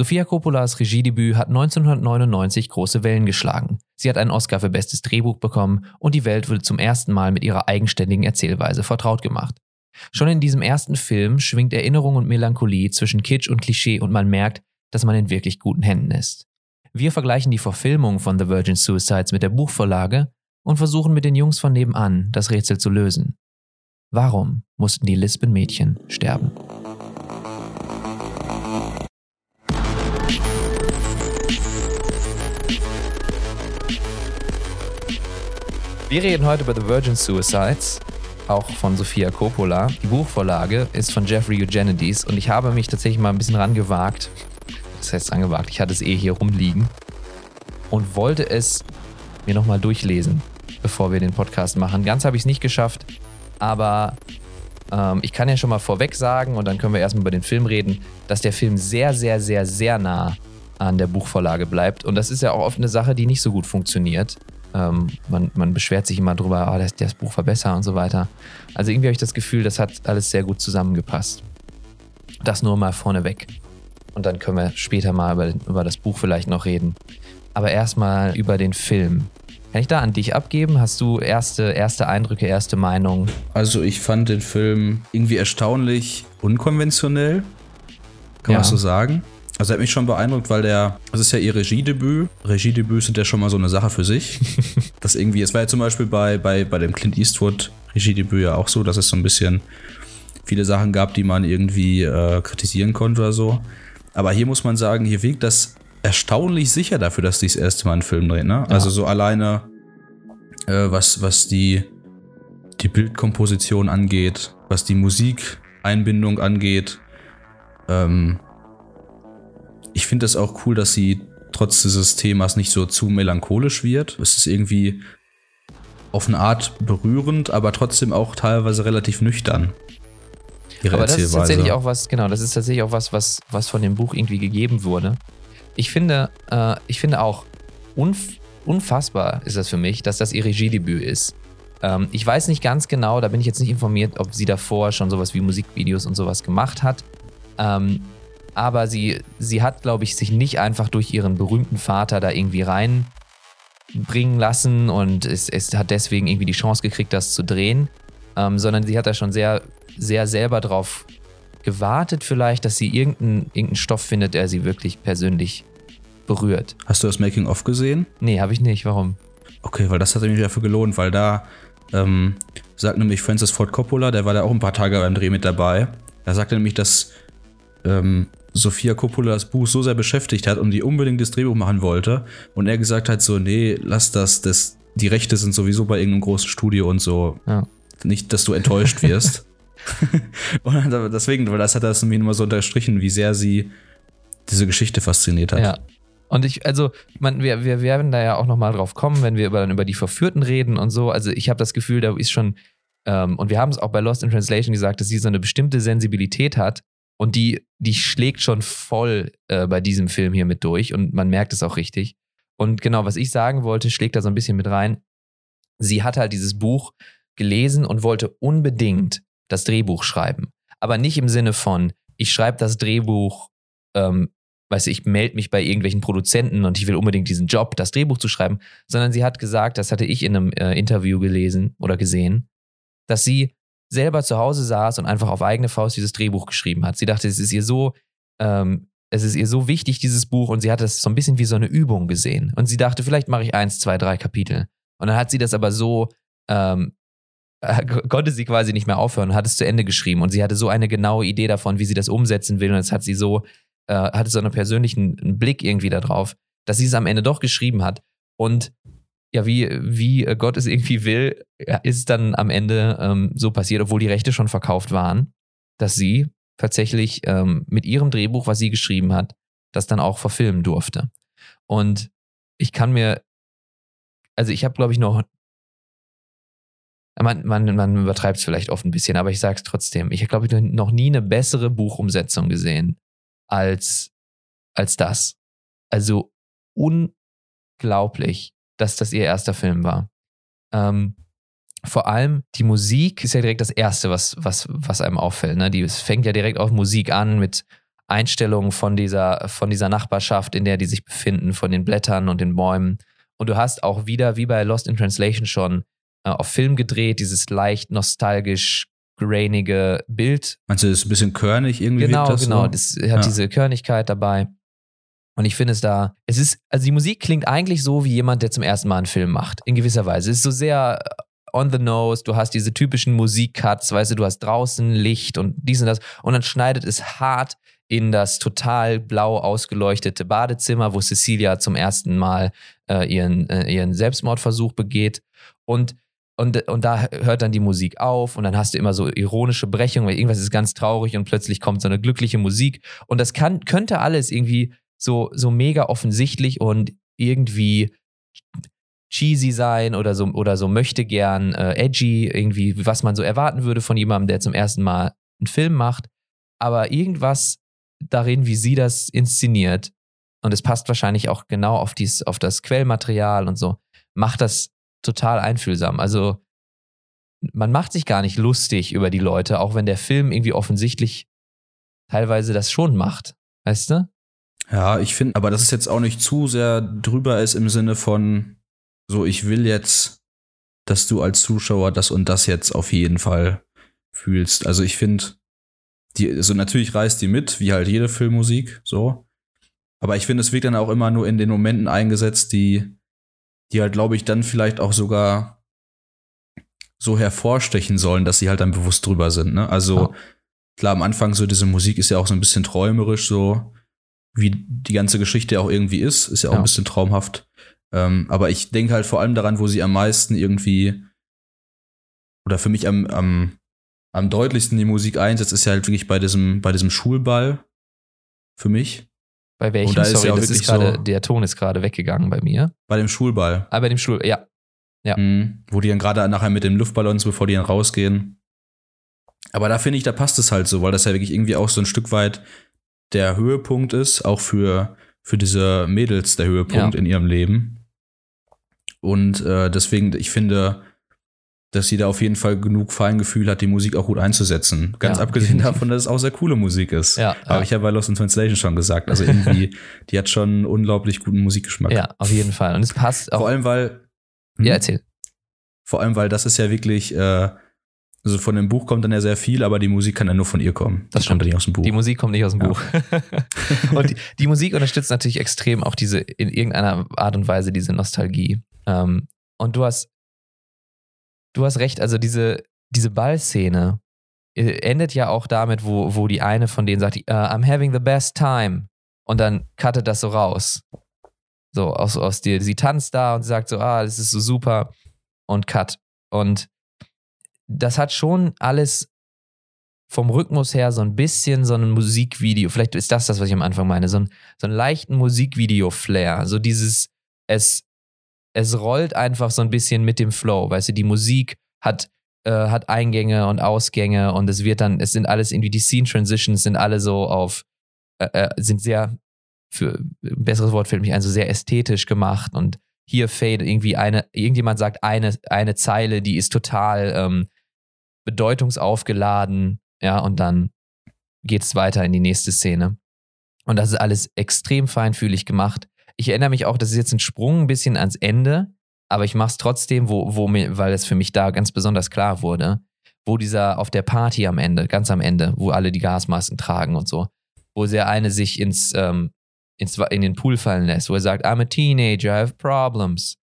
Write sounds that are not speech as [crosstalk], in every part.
Sofia Coppolas Regiedebüt hat 1999 große Wellen geschlagen. Sie hat einen Oscar für bestes Drehbuch bekommen und die Welt wurde zum ersten Mal mit ihrer eigenständigen Erzählweise vertraut gemacht. Schon in diesem ersten Film schwingt Erinnerung und Melancholie zwischen Kitsch und Klischee und man merkt, dass man in wirklich guten Händen ist. Wir vergleichen die Verfilmung von The Virgin Suicides mit der Buchvorlage und versuchen mit den Jungs von nebenan das Rätsel zu lösen. Warum mussten die Lisbon-Mädchen sterben? Wir reden heute über The Virgin Suicides, auch von Sofia Coppola. Die Buchvorlage ist von Jeffrey Eugenides und ich habe mich tatsächlich mal ein bisschen rangewagt. Das heißt angewagt, ich hatte es eh hier rumliegen und wollte es mir nochmal durchlesen, bevor wir den Podcast machen. Ganz habe ich es nicht geschafft, aber ähm, ich kann ja schon mal vorweg sagen und dann können wir erstmal über den Film reden, dass der Film sehr, sehr, sehr, sehr nah an der Buchvorlage bleibt. Und das ist ja auch oft eine Sache, die nicht so gut funktioniert. Ähm, man, man, beschwert sich immer drüber, oh, das, das Buch war besser und so weiter. Also irgendwie habe ich das Gefühl, das hat alles sehr gut zusammengepasst. Das nur mal vorneweg. Und dann können wir später mal über, über das Buch vielleicht noch reden. Aber erstmal über den Film. Kann ich da an dich abgeben? Hast du erste, erste Eindrücke, erste Meinung? Also ich fand den Film irgendwie erstaunlich unkonventionell, kann ja. man so sagen. Also er hat mich schon beeindruckt, weil der, das ist ja ihr Regiedebüt. Regiedebüts sind ja schon mal so eine Sache für sich. [laughs] das irgendwie, es war ja zum Beispiel bei, bei, bei dem Clint Eastwood Regiedebüt ja auch so, dass es so ein bisschen viele Sachen gab, die man irgendwie äh, kritisieren konnte oder so. Aber hier muss man sagen, hier wirkt das erstaunlich sicher dafür, dass die das erste Mal einen Film drehen. Ne? Ja. Also so alleine, äh, was, was die, die Bildkomposition angeht, was die Musikeinbindung angeht, ähm, ich finde es auch cool, dass sie trotz dieses Themas nicht so zu melancholisch wird. Es ist irgendwie auf eine Art berührend, aber trotzdem auch teilweise relativ nüchtern. Ihre aber das ist tatsächlich auch was, genau, das ist tatsächlich auch was, was, was von dem Buch irgendwie gegeben wurde. Ich finde, äh, ich finde auch unf unfassbar ist das für mich, dass das ihr Regiedebüt ist. Ähm, ich weiß nicht ganz genau, da bin ich jetzt nicht informiert, ob sie davor schon sowas wie Musikvideos und sowas gemacht hat. Ähm, aber sie, sie hat, glaube ich, sich nicht einfach durch ihren berühmten Vater da irgendwie reinbringen lassen und es, es hat deswegen irgendwie die Chance gekriegt, das zu drehen, ähm, sondern sie hat da schon sehr, sehr selber drauf gewartet, vielleicht, dass sie irgendeinen, irgendeinen Stoff findet, der sie wirklich persönlich berührt. Hast du das Making-of gesehen? Nee, habe ich nicht. Warum? Okay, weil das hat mich dafür gelohnt, weil da ähm, sagt nämlich Francis Ford Coppola, der war da auch ein paar Tage beim Dreh mit dabei. Da sagte nämlich, dass ähm, Sophia Coppola das Buch so sehr beschäftigt hat und die unbedingt das Drehbuch machen wollte. Und er gesagt hat so, nee, lass das, das die Rechte sind sowieso bei irgendeinem großen Studio und so. Ja. Nicht, dass du enttäuscht wirst. [laughs] und deswegen, weil das hat das mir immer so unterstrichen, wie sehr sie diese Geschichte fasziniert hat. Ja. Und ich, also, man, wir, wir werden da ja auch nochmal drauf kommen, wenn wir über, dann über die Verführten reden und so. Also, ich habe das Gefühl, da ist schon, ähm, und wir haben es auch bei Lost in Translation gesagt, dass sie so eine bestimmte Sensibilität hat, und die, die schlägt schon voll äh, bei diesem Film hier mit durch und man merkt es auch richtig. Und genau, was ich sagen wollte, schlägt da so ein bisschen mit rein. Sie hat halt dieses Buch gelesen und wollte unbedingt das Drehbuch schreiben. Aber nicht im Sinne von, ich schreibe das Drehbuch, ähm, weiß ich, melde mich bei irgendwelchen Produzenten und ich will unbedingt diesen Job, das Drehbuch zu schreiben, sondern sie hat gesagt, das hatte ich in einem äh, Interview gelesen oder gesehen, dass sie selber zu Hause saß und einfach auf eigene Faust dieses Drehbuch geschrieben hat. Sie dachte, es ist ihr so, ähm, es ist ihr so wichtig, dieses Buch, und sie hat es so ein bisschen wie so eine Übung gesehen. Und sie dachte, vielleicht mache ich eins, zwei, drei Kapitel. Und dann hat sie das aber so, ähm, äh, konnte sie quasi nicht mehr aufhören und hat es zu Ende geschrieben. Und sie hatte so eine genaue Idee davon, wie sie das umsetzen will. Und es hat sie so, äh, hatte so einen persönlichen Blick irgendwie darauf, dass sie es am Ende doch geschrieben hat. Und ja, wie, wie Gott es irgendwie will, ist dann am Ende ähm, so passiert, obwohl die Rechte schon verkauft waren, dass sie tatsächlich ähm, mit ihrem Drehbuch, was sie geschrieben hat, das dann auch verfilmen durfte. Und ich kann mir, also ich habe, glaube ich, noch, man, man, man übertreibt es vielleicht oft ein bisschen, aber ich sage es trotzdem, ich habe, glaube ich, noch nie eine bessere Buchumsetzung gesehen als, als das. Also unglaublich dass das ihr erster Film war. Ähm, vor allem die Musik ist ja direkt das Erste, was, was, was einem auffällt. Ne? Die, es fängt ja direkt auf Musik an mit Einstellungen von dieser, von dieser Nachbarschaft, in der die sich befinden, von den Blättern und den Bäumen. Und du hast auch wieder, wie bei Lost in Translation schon, äh, auf Film gedreht, dieses leicht nostalgisch grainige Bild. Meinst du, das ist ein bisschen körnig irgendwie? Genau, das genau. So? Das hat Ja. diese Körnigkeit dabei. Und ich finde es da, es ist, also die Musik klingt eigentlich so wie jemand, der zum ersten Mal einen Film macht, in gewisser Weise. Es ist so sehr äh, on the nose, du hast diese typischen Musikcuts, weißt du, du hast draußen Licht und dies und das und dann schneidet es hart in das total blau ausgeleuchtete Badezimmer, wo Cecilia zum ersten Mal äh, ihren, äh, ihren Selbstmordversuch begeht und und, und da hört dann die Musik auf und dann hast du immer so ironische Brechungen, weil irgendwas ist ganz traurig und plötzlich kommt so eine glückliche Musik. Und das kann, könnte alles irgendwie so, so mega offensichtlich und irgendwie cheesy sein oder so, oder so möchte gern äh, edgy, irgendwie, was man so erwarten würde von jemandem, der zum ersten Mal einen Film macht. Aber irgendwas darin, wie sie das inszeniert, und es passt wahrscheinlich auch genau auf, dies, auf das Quellmaterial und so, macht das total einfühlsam. Also man macht sich gar nicht lustig über die Leute, auch wenn der Film irgendwie offensichtlich teilweise das schon macht. Weißt du? Ja, ich finde, aber dass es jetzt auch nicht zu sehr drüber ist im Sinne von, so, ich will jetzt, dass du als Zuschauer das und das jetzt auf jeden Fall fühlst. Also ich finde, die, also natürlich reißt die mit, wie halt jede Filmmusik, so. Aber ich finde, es wird dann auch immer nur in den Momenten eingesetzt, die, die halt, glaube ich, dann vielleicht auch sogar so hervorstechen sollen, dass sie halt dann bewusst drüber sind. Ne? Also Ja. klar, am Anfang so diese Musik ist ja auch so ein bisschen träumerisch, so wie die ganze Geschichte auch irgendwie ist, ist ja auch Ja. ein bisschen traumhaft. Ähm, aber ich denke halt vor allem daran, wo sie am meisten irgendwie oder für mich am, am, am deutlichsten die Musik einsetzt, ist ja halt wirklich bei diesem, bei diesem Schulball. Für mich. Bei welchem? Und da ist Sorry, ja auch das ist gerade, so- der Ton ist gerade weggegangen bei mir. Bei dem Schulball. Aber bei dem Schul, ja. Ja. Mhm. Wo die dann gerade nachher mit den Luftballons, bevor die dann rausgehen. Aber da finde ich, da passt es halt so, weil das ja wirklich irgendwie auch so ein Stück weit der Höhepunkt ist, auch für, für diese Mädels der Höhepunkt Ja. in ihrem Leben. Und äh, deswegen, ich finde, dass sie da auf jeden Fall genug Feingefühl hat, die Musik auch gut einzusetzen. Ganz Ja, abgesehen davon, dass es auch sehr coole Musik ist. Ja, Habe ja. ich ja bei Lost in Translation schon gesagt. Also irgendwie, [laughs] die hat schon einen unglaublich guten Musikgeschmack. Ja, auf jeden Fall. Und es passt auch. Vor allem, weil. Hm? ja, erzähl. Vor allem, weil das ist ja wirklich, äh, also von dem Buch kommt dann ja sehr viel, aber die Musik kann ja nur von ihr kommen. Das Die kommt stimmt. nicht aus dem Buch. Die Musik kommt nicht aus dem Ja. Buch. [laughs] und die, die Musik unterstützt natürlich extrem auch diese, in irgendeiner Art und Weise, diese Nostalgie. Ähm, und du hast, du hast recht, also diese, diese Ballszene äh, endet ja auch damit, wo, wo die eine von denen sagt, äh, I'm having the best time. Und dann cuttet das so raus. So, aus, aus dir. Sie tanzt da und sagt so, ah, das ist so super. Und cut. Und das hat schon alles vom Rhythmus her so ein bisschen so ein Musikvideo. Vielleicht ist das das, was ich am Anfang meine. So, ein, so einen leichten Musikvideo-Flair. So dieses, es, es rollt einfach so ein bisschen mit dem Flow. Weißt du, die Musik hat, äh, hat Eingänge und Ausgänge und es wird dann, es sind alles irgendwie, die Scene-Transitions sind alle so auf, äh, äh, sind sehr, für ein besseres Wort fällt mich ein, so sehr ästhetisch gemacht und hier fade irgendwie eine, irgendjemand sagt eine, eine Zeile, die ist total ähm, bedeutungsaufgeladen, ja, und dann geht es weiter in die nächste Szene. Und das ist alles extrem feinfühlig gemacht. Ich erinnere mich auch, das ist jetzt ein Sprung ein bisschen ans Ende, aber ich mache es trotzdem, wo, wo mir, weil es für mich da ganz besonders klar wurde, wo dieser auf der Party am Ende, ganz am Ende, wo alle die Gasmasken tragen und so, wo der eine sich ins, ähm, ins, in den Pool fallen lässt, wo er sagt, I'm a teenager, I have problems.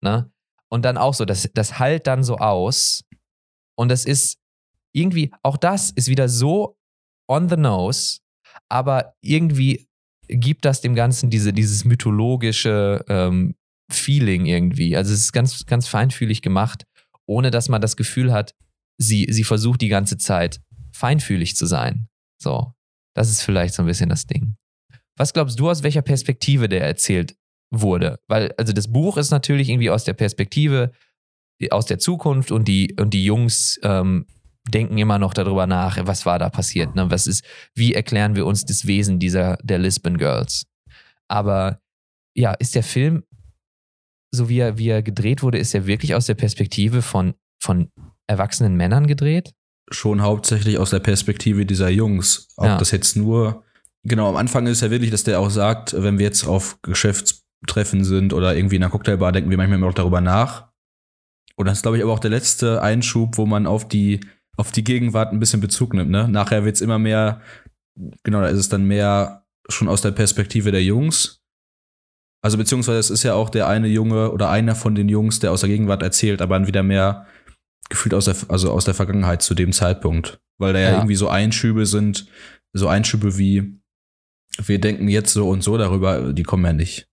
Ne? Und dann auch so, das, das halt dann so aus. Und das ist irgendwie, auch das ist wieder so on the nose, aber irgendwie gibt das dem Ganzen diese, dieses mythologische ähm, Feeling irgendwie. Also es ist ganz, ganz feinfühlig gemacht, ohne dass man das Gefühl hat, sie, sie versucht die ganze Zeit feinfühlig zu sein. So, das ist vielleicht so ein bisschen das Ding. Was glaubst du, aus welcher Perspektive der erzählt wurde? Weil, also das Buch ist natürlich irgendwie aus der Perspektive aus der Zukunft und die, und die Jungs ähm, denken immer noch darüber nach, was war da passiert, ne? Was ist, wie erklären wir uns das Wesen dieser, der Lisbon Girls? Aber ja, ist der Film, so wie er, wie er gedreht wurde, ist er wirklich aus der Perspektive von, von erwachsenen Männern gedreht? Schon hauptsächlich aus der Perspektive dieser Jungs. Ob Ja. das jetzt nur Genau, am Anfang ist ja wirklich, dass der auch sagt, wenn wir jetzt auf Geschäftstreffen sind oder irgendwie in einer Cocktailbar, denken wir manchmal immer noch darüber nach. Und das ist, glaube ich, aber auch der letzte Einschub, wo man auf die, auf die Gegenwart ein bisschen Bezug nimmt. Ne? Nachher wird es immer mehr, genau, da ist es dann mehr schon aus der Perspektive der Jungs. Also beziehungsweise es ist ja auch der eine Junge oder einer von den Jungs, der aus der Gegenwart erzählt, aber dann wieder mehr gefühlt aus der, also aus der Vergangenheit zu dem Zeitpunkt. Weil da ja, ja irgendwie so Einschübe sind, so Einschübe wie, wir denken jetzt so und so darüber, die kommen ja nicht.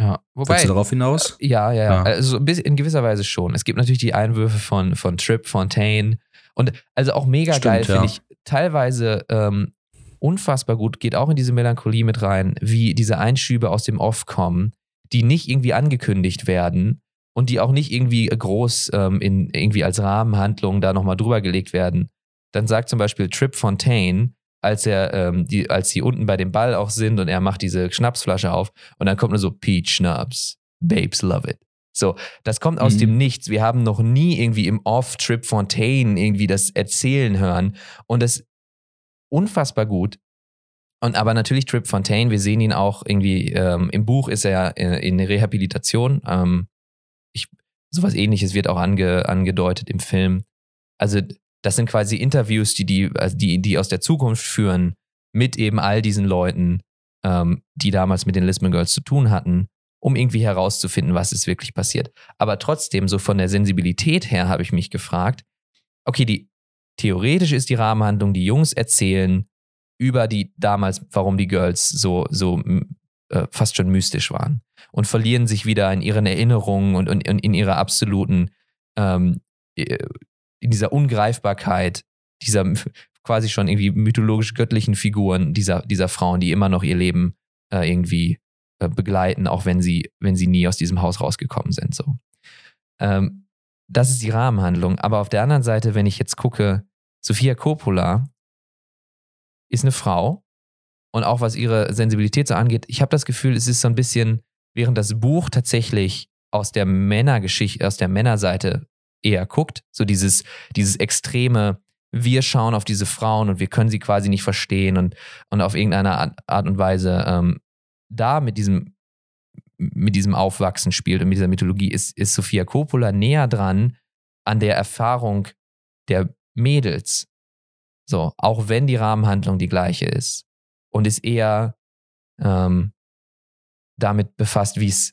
Ja, wobei. Willst du darauf hinaus? Ja, ja, ja. Also in gewisser Weise schon. Es gibt natürlich die Einwürfe von, von Trip, Fontaine und also auch mega Stimmt, geil, ja. finde ich. Teilweise ähm, unfassbar gut, geht auch in diese Melancholie mit rein, wie diese Einschübe aus dem Off kommen, die nicht irgendwie angekündigt werden und die auch nicht irgendwie groß ähm, in, irgendwie als Rahmenhandlung da nochmal drüber gelegt werden. Dann sagt zum Beispiel Trip Fontaine, als er, ähm, die, als sie unten bei dem Ball auch sind und er macht diese Schnapsflasche auf und dann kommt nur so Peach Schnaps, Babes love it. So, das kommt aus mhm. dem Nichts. Wir haben noch nie irgendwie im Off Trip Fontaine irgendwie das erzählen hören und das unfassbar gut. Und aber natürlich Trip Fontaine, wir sehen ihn auch irgendwie, ähm, im Buch ist er in, in Rehabilitation. Ähm, ich, sowas ähnliches wird auch ange, angedeutet im Film. Also, das sind quasi Interviews, die, die, also die, die aus der Zukunft führen mit eben all diesen Leuten, ähm, die damals mit den Lisbon Girls zu tun hatten, um irgendwie herauszufinden, was ist wirklich passiert. Aber trotzdem, so von der Sensibilität her, habe ich mich gefragt, okay, die theoretisch ist die Rahmenhandlung, die Jungs erzählen über die damals, warum die Girls so, so äh, fast schon mystisch waren und verlieren sich wieder in ihren Erinnerungen und, und, und in ihrer absoluten, ähm, äh, in dieser Ungreifbarkeit dieser quasi schon irgendwie mythologisch göttlichen Figuren dieser, dieser Frauen, die immer noch ihr Leben äh, irgendwie äh, begleiten, auch wenn sie, wenn sie nie aus diesem Haus rausgekommen sind. So. Ähm, das ist die Rahmenhandlung. Aber auf der anderen Seite, wenn ich jetzt gucke, Sophia Coppola ist eine Frau und auch was ihre Sensibilität so angeht, ich habe das Gefühl, es ist so ein bisschen, während das Buch tatsächlich aus der Männergeschichte, aus der Männerseite eher guckt, so dieses, dieses extreme, wir schauen auf diese Frauen und wir können sie quasi nicht verstehen und, und auf irgendeine Art und Weise ähm, da mit diesem, mit diesem Aufwachsen spielt und mit dieser Mythologie, ist, ist Sophia Coppola näher dran an der Erfahrung der Mädels. So, auch wenn die Rahmenhandlung die gleiche ist. Und ist eher ähm, damit befasst, wie es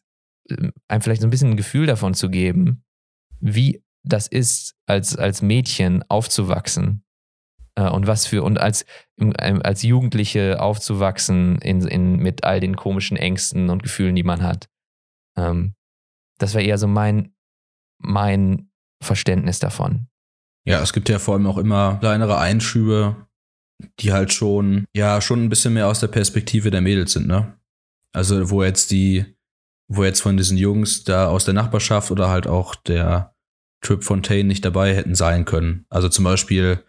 äh, einem vielleicht so ein bisschen ein Gefühl davon zu geben, wie das ist, als, als Mädchen aufzuwachsen. Äh, und was für, und als, als Jugendliche aufzuwachsen in, in, mit all den komischen Ängsten und Gefühlen, die man hat. Ähm, das war eher so mein, mein Verständnis davon. Ja, es gibt ja vor allem auch immer kleinere Einschübe, die halt schon, ja, schon ein bisschen mehr aus der Perspektive der Mädels sind, ne? Also, wo jetzt die, wo jetzt von diesen Jungs da aus der Nachbarschaft oder halt auch der Trip Fontaine nicht dabei hätten sein können. Also zum Beispiel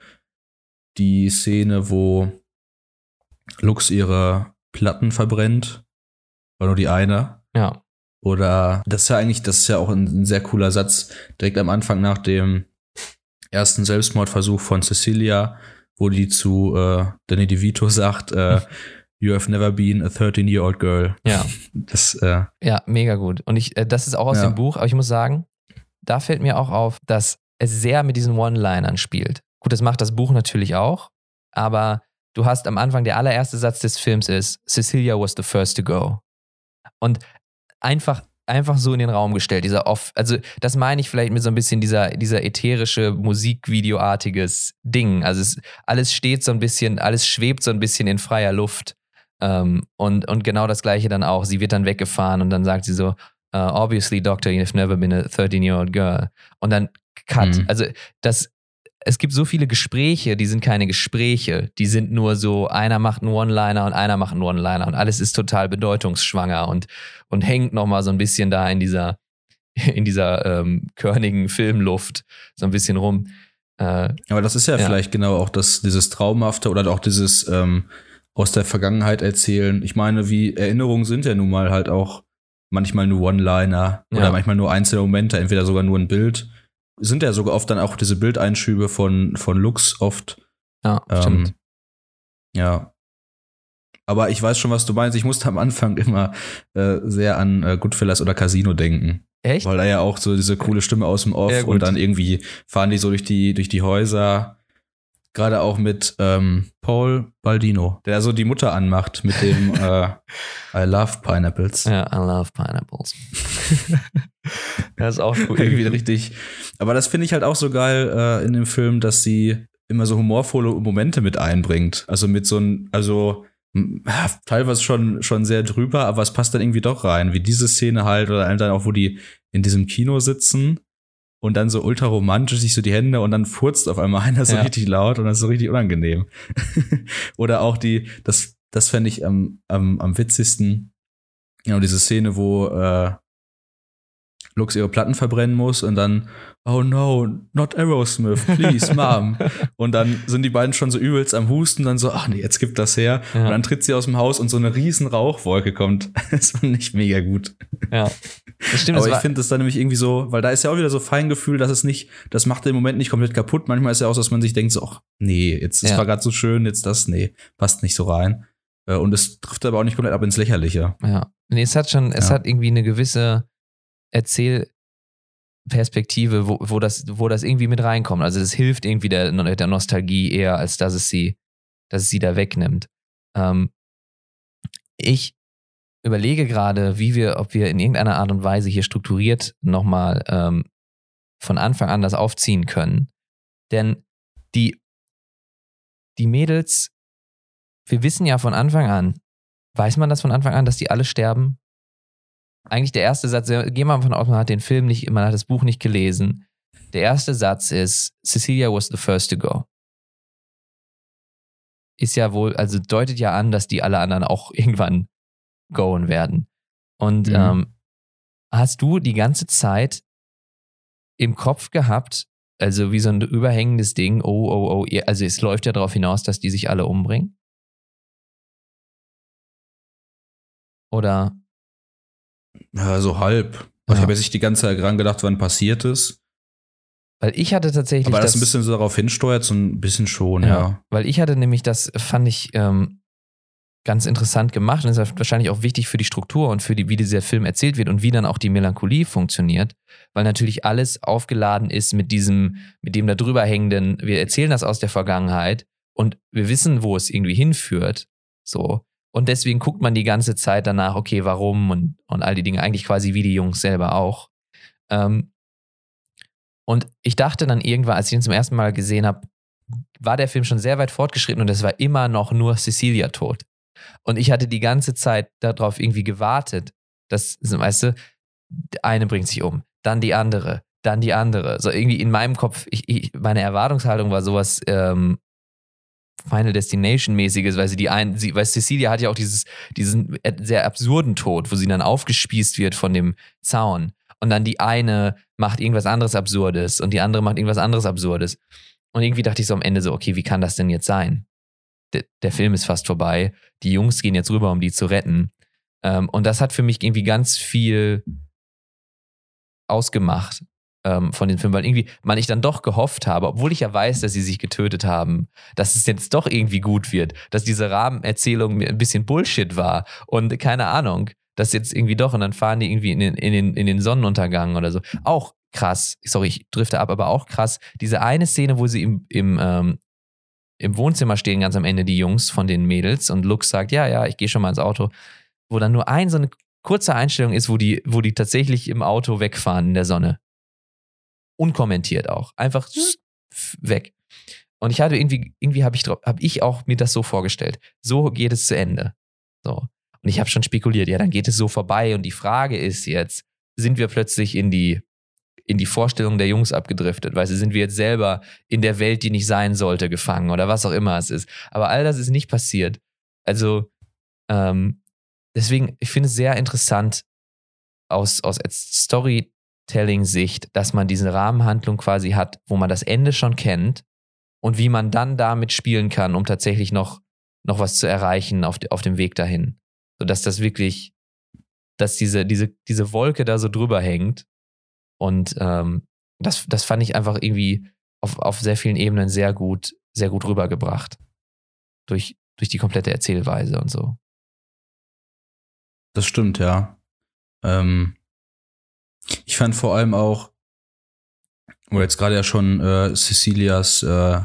die Szene, wo Lux ihre Platten verbrennt. War nur die eine. Ja. Oder das ist ja eigentlich, das ist ja auch ein, ein sehr cooler Satz, direkt am Anfang nach dem ersten Selbstmordversuch von Cecilia, wo die zu äh, Danny DeVito [laughs] sagt, äh, You have never been a 13-year-old girl. Ja. Das, äh, ja, mega gut. Und ich, äh, das ist auch aus ja. dem Buch, aber ich muss sagen, da fällt mir auch auf, dass es sehr mit diesen One-Linern spielt. Gut, das macht das Buch natürlich auch, aber du hast am Anfang, der allererste Satz des Films ist, Cecilia was the first to go. Und einfach einfach so in den Raum gestellt, dieser off, also das meine ich vielleicht mit so ein bisschen dieser, dieser ätherische Musikvideoartiges Ding. Also es, alles steht so ein bisschen, alles schwebt so ein bisschen in freier Luft. Ähm, und, und genau das gleiche dann auch. Sie wird dann weggefahren und dann sagt sie so, uh, obviously, Doctor, you've never been a 13-year-old girl. Und dann cut. Mhm. Also das, es gibt so viele Gespräche, die sind keine Gespräche. Die sind nur so, einer macht einen One-Liner und einer macht einen One-Liner und alles ist total bedeutungsschwanger und, und hängt nochmal so ein bisschen da in dieser, [laughs] in dieser ähm, körnigen Filmluft so ein bisschen rum. Äh, Aber das ist ja, ja, vielleicht genau auch das, dieses Traumhafte oder auch dieses ähm, aus der Vergangenheit erzählen. Ich meine, wie Erinnerungen sind ja nun mal halt auch manchmal nur One-Liner ja. oder manchmal nur einzelne Momente, entweder sogar nur ein Bild sind ja sogar oft dann auch diese Bildeinschübe von, von Lux oft. Ja, ähm, stimmt. Ja. Aber ich weiß schon, was du meinst. Ich musste am Anfang immer äh, sehr an äh, Goodfellas oder Casino denken. Echt? Weil da ja auch so diese coole Stimme aus dem Off ja, und dann irgendwie fahren die so durch die, durch die Häuser. Gerade auch mit ähm, Paul Baldino, der so die Mutter anmacht mit dem [laughs] äh, I love pineapples. Ja, I love pineapples. [laughs] das ist auch cool. irgendwie richtig. Aber das finde ich halt auch so geil äh, in dem Film, dass sie immer so humorvolle Momente mit einbringt. Also mit so ein, also teilweise schon, schon sehr drüber, aber es passt dann irgendwie doch rein, wie diese Szene halt oder dann auch, wo die in diesem Kino sitzen und dann so ultra romantisch sich so die Hände und dann furzt auf einmal [laughs] einer so ja. richtig laut und das ist so richtig unangenehm. [laughs] oder auch die, das, das fände ich am, am, am witzigsten, genau, diese Szene, wo äh, Lux ihre Platten verbrennen muss und dann, oh no, not Aerosmith, please, Mom. [laughs] und dann sind die beiden schon so übelst am Husten, dann so, ach nee, jetzt gibt das her. Ja. Und dann tritt sie aus dem Haus und so eine riesen Rauchwolke kommt. [laughs] das war nicht mega gut. Ja. Das stimmt, Aber ich finde das dann nämlich irgendwie so, weil da ist ja auch wieder so Feingefühl, dass es nicht, das macht den Moment nicht komplett kaputt. Manchmal ist ja auch so, dass man sich denkt, so, ach nee, jetzt, das ja. war gerade so schön, jetzt das, nee, passt nicht so rein. Äh, und es trifft aber auch nicht komplett ab ins Lächerliche. Ja. Nee, es hat schon, es ja. hat irgendwie eine gewisse, Erzählperspektive, wo, wo, das, wo das irgendwie mit reinkommt. Also es hilft irgendwie der, der Nostalgie eher, als dass es sie, dass es sie da wegnimmt. Ähm, ich überlege gerade, wie wir, ob wir in irgendeiner Art und Weise hier strukturiert nochmal ähm, von Anfang an das aufziehen können. Denn die, die Mädels, wir wissen ja von Anfang an, weiß man das von Anfang an, dass die alle sterben? Eigentlich der erste Satz, gehen wir mal von aus, man hat den Film nicht, man hat das Buch nicht gelesen. Der erste Satz ist, Cecilia was the first to go. Ist ja wohl, also deutet ja an, dass die alle anderen auch [laughs] irgendwann goen werden. Und mhm. ähm, hast du die ganze Zeit im Kopf gehabt, also wie so ein überhängendes Ding, oh, oh, oh, also es läuft ja darauf hinaus, dass die sich alle umbringen? Oder ja, so halb. Ja. Ich habe jetzt nicht die ganze Zeit dran gedacht, wann passiert ist. Weil ich hatte tatsächlich. Aber das, das ein bisschen so darauf hinsteuert, so ein bisschen schon, ja. ja. Weil ich hatte nämlich, das fand ich ähm, ganz interessant gemacht und ist wahrscheinlich auch wichtig für die Struktur und für die, wie dieser Film erzählt wird und wie dann auch die Melancholie funktioniert, weil natürlich alles aufgeladen ist mit diesem, mit dem da drüber hängenden, wir erzählen das aus der Vergangenheit und wir wissen, wo es irgendwie hinführt. So. Und deswegen guckt man die ganze Zeit danach, okay, warum und, und all die Dinge, eigentlich quasi wie die Jungs selber auch. Ähm, und ich dachte dann irgendwann, als ich ihn zum ersten Mal gesehen habe, war der Film schon sehr weit fortgeschritten und es war immer noch nur Cecilia tot. Und ich hatte die ganze Zeit darauf irgendwie gewartet, dass, weißt du, eine bringt sich um, dann die andere, dann die andere. So irgendwie in meinem Kopf, ich, ich, meine Erwartungshaltung war sowas ähm, Final Destination mäßiges, weil sie die ein, sie, weil Cecilia hat ja auch dieses, diesen sehr absurden Tod, wo sie dann aufgespießt wird von dem Zaun und dann die eine macht irgendwas anderes Absurdes und die andere macht irgendwas anderes Absurdes. Und irgendwie dachte ich so am Ende so, okay, wie kann das denn jetzt sein? Der, der Film ist fast vorbei, die Jungs gehen jetzt rüber, um die zu retten. Ähm, und das hat für mich irgendwie ganz viel ausgemacht ähm, von den Filmen, weil irgendwie man ich dann doch gehofft habe, obwohl ich ja weiß, dass sie sich getötet haben, dass es jetzt doch irgendwie gut wird, dass diese Rahmenerzählung ein bisschen Bullshit war und keine Ahnung, dass jetzt irgendwie doch und dann fahren die irgendwie in den, in den, in den Sonnenuntergang oder so. Auch krass, sorry, ich drifte ab, aber auch krass, diese eine Szene, wo sie im, im, ähm, im Wohnzimmer stehen, ganz am Ende die Jungs von den Mädels und Lux sagt, ja, ja, ich gehe schon mal ins Auto, wo dann nur ein so eine kurze Einstellung ist, wo die, wo die tatsächlich im Auto wegfahren in der Sonne unkommentiert auch. Einfach weg. Und ich hatte irgendwie, irgendwie habe ich, hab ich auch mir das so vorgestellt. So geht es zu Ende. So. Und ich habe schon spekuliert, ja, dann geht es so vorbei. Und die Frage ist jetzt, sind wir plötzlich in die, in die Vorstellung der Jungs abgedriftet? Weißt du, sind wir jetzt selber in der Welt, die nicht sein sollte, gefangen oder was auch immer es ist? Aber all das ist nicht passiert. Also, ähm, deswegen, ich finde es sehr interessant, aus, aus Story Storytelling-Sicht, dass man diese Rahmenhandlung quasi hat, wo man das Ende schon kennt und wie man dann damit spielen kann, um tatsächlich noch, noch was zu erreichen auf, auf dem Weg dahin. Sodass das wirklich, dass diese, diese, diese Wolke da so drüber hängt. Und ähm, das, das fand ich einfach irgendwie auf, auf sehr vielen Ebenen sehr gut, sehr gut rübergebracht. Durch, durch die komplette Erzählweise und so. Das stimmt, ja. Ähm, ich fand vor allem auch, wo jetzt gerade ja schon äh, Cecilias äh,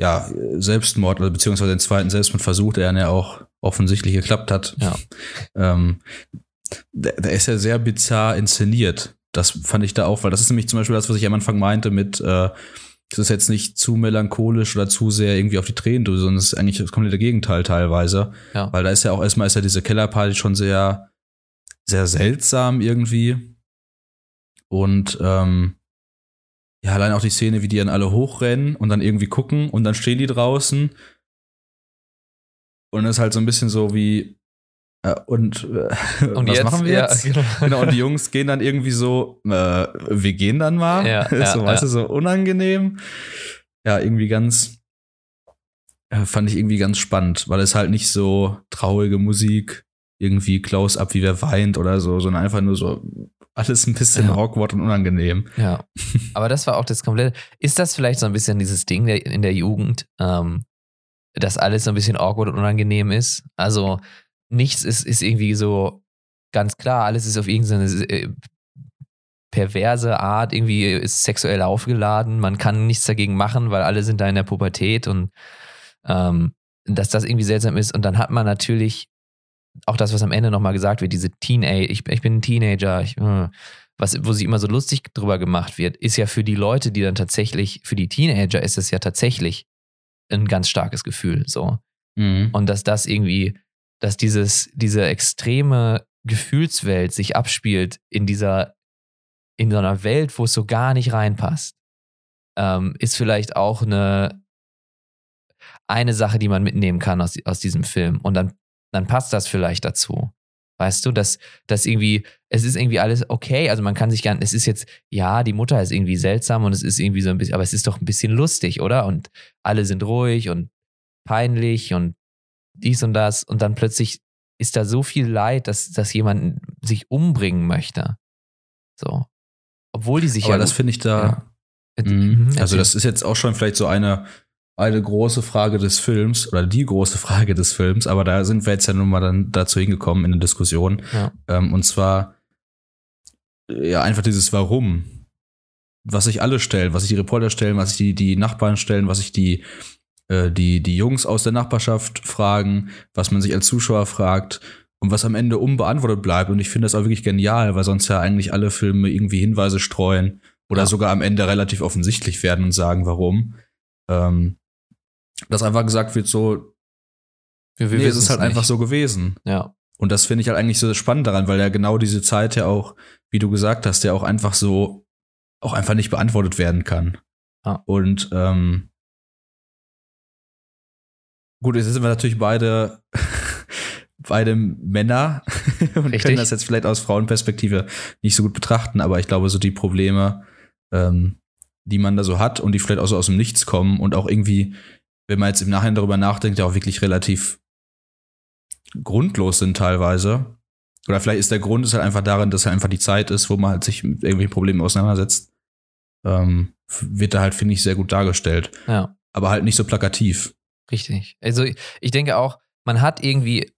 ja, Selbstmord, oder beziehungsweise den zweiten Selbstmordversuch, der ja auch offensichtlich geklappt hat. Ja. Ähm, der, der ist ja sehr bizarr inszeniert. Das fand ich da auch, weil das ist nämlich zum Beispiel das, was ich am Anfang meinte mit, äh, es ist jetzt nicht zu melancholisch oder zu sehr irgendwie auf die Tränen, sondern es ist eigentlich das komplette Gegenteil teilweise. Ja. Weil da ist ja auch erstmal ist ja diese Kellerparty schon sehr, sehr seltsam irgendwie. Und ähm, ja, allein auch die Szene, wie die dann alle hochrennen und dann irgendwie gucken und dann stehen die draußen. Und es ist halt so ein bisschen so wie, äh, und, äh, [laughs] Und was jetzt, machen wir ja, jetzt? genau. Genau, und die Jungs gehen dann irgendwie so, äh, wir gehen dann mal. Ja, [laughs] so, ja, weißt ja. du, so unangenehm. Ja, irgendwie ganz, äh, fand ich irgendwie ganz spannend, weil es halt nicht so traurige Musik, irgendwie Close-Up, wie wer weint oder so, sondern einfach nur so alles ein bisschen Ja. awkward und unangenehm. Ja. Aber das war auch das komplette. Ist das vielleicht so ein bisschen dieses Ding der, in der Jugend, ähm, dass alles so ein bisschen awkward und unangenehm ist? Also nichts ist, ist irgendwie so ganz klar, alles ist auf irgendeine äh, perverse Art, irgendwie ist sexuell aufgeladen, man kann nichts dagegen machen, weil alle sind da in der Pubertät und ähm, dass das irgendwie seltsam ist. Und dann hat man natürlich auch das, was am Ende nochmal gesagt wird, diese Teenage, ich, ich bin ein Teenager, ich, äh, was, wo sich immer so lustig drüber gemacht wird, ist ja für die Leute, die dann tatsächlich, für die Teenager ist es ja tatsächlich ein ganz starkes Gefühl, so. Mhm. Und dass das irgendwie, dass dieses, diese extreme Gefühlswelt sich abspielt in dieser, in so einer Welt, wo es so gar nicht reinpasst, ähm, ist vielleicht auch eine, eine Sache, die man mitnehmen kann aus, aus diesem Film. Und dann, dann passt das vielleicht dazu. Weißt du, dass, dass irgendwie, es ist irgendwie alles okay. Also man kann sich gar es ist jetzt, ja, die Mutter ist irgendwie seltsam und es ist irgendwie so ein bisschen, aber es ist doch ein bisschen lustig, oder? Und alle sind ruhig und peinlich und dies und das. Und dann plötzlich ist da so viel Leid, dass, dass jemand sich umbringen möchte. So. Obwohl die sich Aber ja. das finde ich da. Ja. Mhm. Also, das ist jetzt auch schon vielleicht so eine, eine große Frage des Films oder die große Frage des Films, aber da sind wir jetzt ja nun mal dann dazu hingekommen in der Diskussion. Ja. Ähm, und zwar ja einfach dieses Warum, was sich alle stellen, was sich die Reporter stellen, was sich die, die Nachbarn stellen, was sich die, äh, die, die Jungs aus der Nachbarschaft fragen, was man sich als Zuschauer fragt und was am Ende unbeantwortet bleibt. Und ich finde das auch wirklich genial, weil sonst ja eigentlich alle Filme irgendwie Hinweise streuen oder Ja. sogar am Ende relativ offensichtlich werden und sagen, warum. Ähm, dass einfach gesagt wird, so, wir, wir nee, es ist halt nicht. einfach so gewesen. Ja. Und das finde ich halt eigentlich so spannend daran, weil ja genau diese Zeit ja auch, wie du gesagt hast, ja auch einfach so, auch einfach nicht beantwortet werden kann. Ja. Und ähm, gut, jetzt sind wir natürlich beide, [laughs] beide Männer [laughs] und Richtig. können das jetzt vielleicht aus Frauenperspektive nicht so gut betrachten, aber ich glaube, so die Probleme, ähm, die man da so hat und die vielleicht auch so aus dem Nichts kommen und auch irgendwie, wenn man jetzt im Nachhinein darüber nachdenkt, ja auch wirklich relativ grundlos sind teilweise. Oder vielleicht ist der Grund ist halt einfach darin, dass halt einfach die Zeit ist, wo man halt sich mit irgendwelchen Problemen auseinandersetzt. Ähm, wird da halt, finde ich, sehr gut dargestellt. Ja. Aber halt nicht so plakativ. Richtig. Also ich denke auch, man hat irgendwie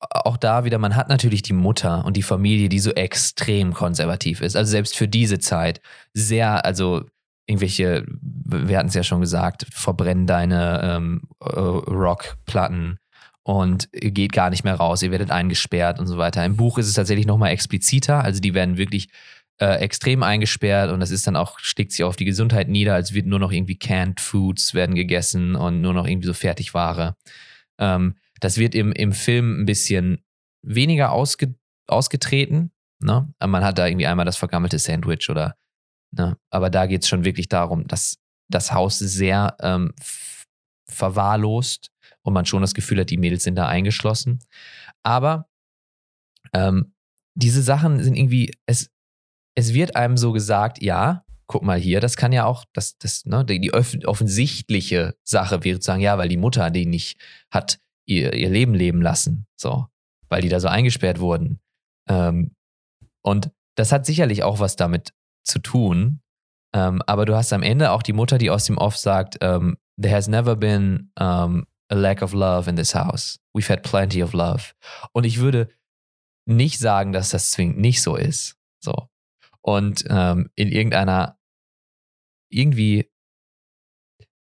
auch da wieder, man hat natürlich die Mutter und die Familie, die so extrem konservativ ist. Also selbst für diese Zeit sehr, also irgendwelche, wir hatten es ja schon gesagt, verbrennen deine ähm, äh, Rockplatten und geht gar nicht mehr raus, ihr werdet eingesperrt und so weiter. Im Buch ist es tatsächlich nochmal expliziter, also die werden wirklich äh, extrem eingesperrt und das ist dann auch, schlägt sich auf die Gesundheit nieder, als wird nur noch irgendwie Canned Foods werden gegessen und nur noch irgendwie so Fertigware. Ähm, das wird im, im Film ein bisschen weniger ausge, ausgetreten. Ne? Man hat da irgendwie einmal das vergammelte Sandwich oder, ne? aber da geht es schon wirklich darum, dass das Haus sehr ähm, verwahrlost und man schon das Gefühl hat, die Mädels sind da eingeschlossen. Aber ähm, diese Sachen sind irgendwie, es, es wird einem so gesagt, ja, guck mal hier, das kann ja auch, das, das, ne, die, offensichtliche Sache wäre zu sagen, ja, weil die Mutter die nicht hat ihr, ihr Leben leben lassen, so, weil die da so eingesperrt wurden. Ähm, und das hat sicherlich auch was damit zu tun. Ähm, aber du hast am Ende auch die Mutter, die aus dem Off sagt, ähm, there has never been um, a lack of love in this house. We've had plenty of love. Und ich würde nicht sagen, dass das zwingend nicht so ist. So. Und ähm, in irgendeiner, irgendwie,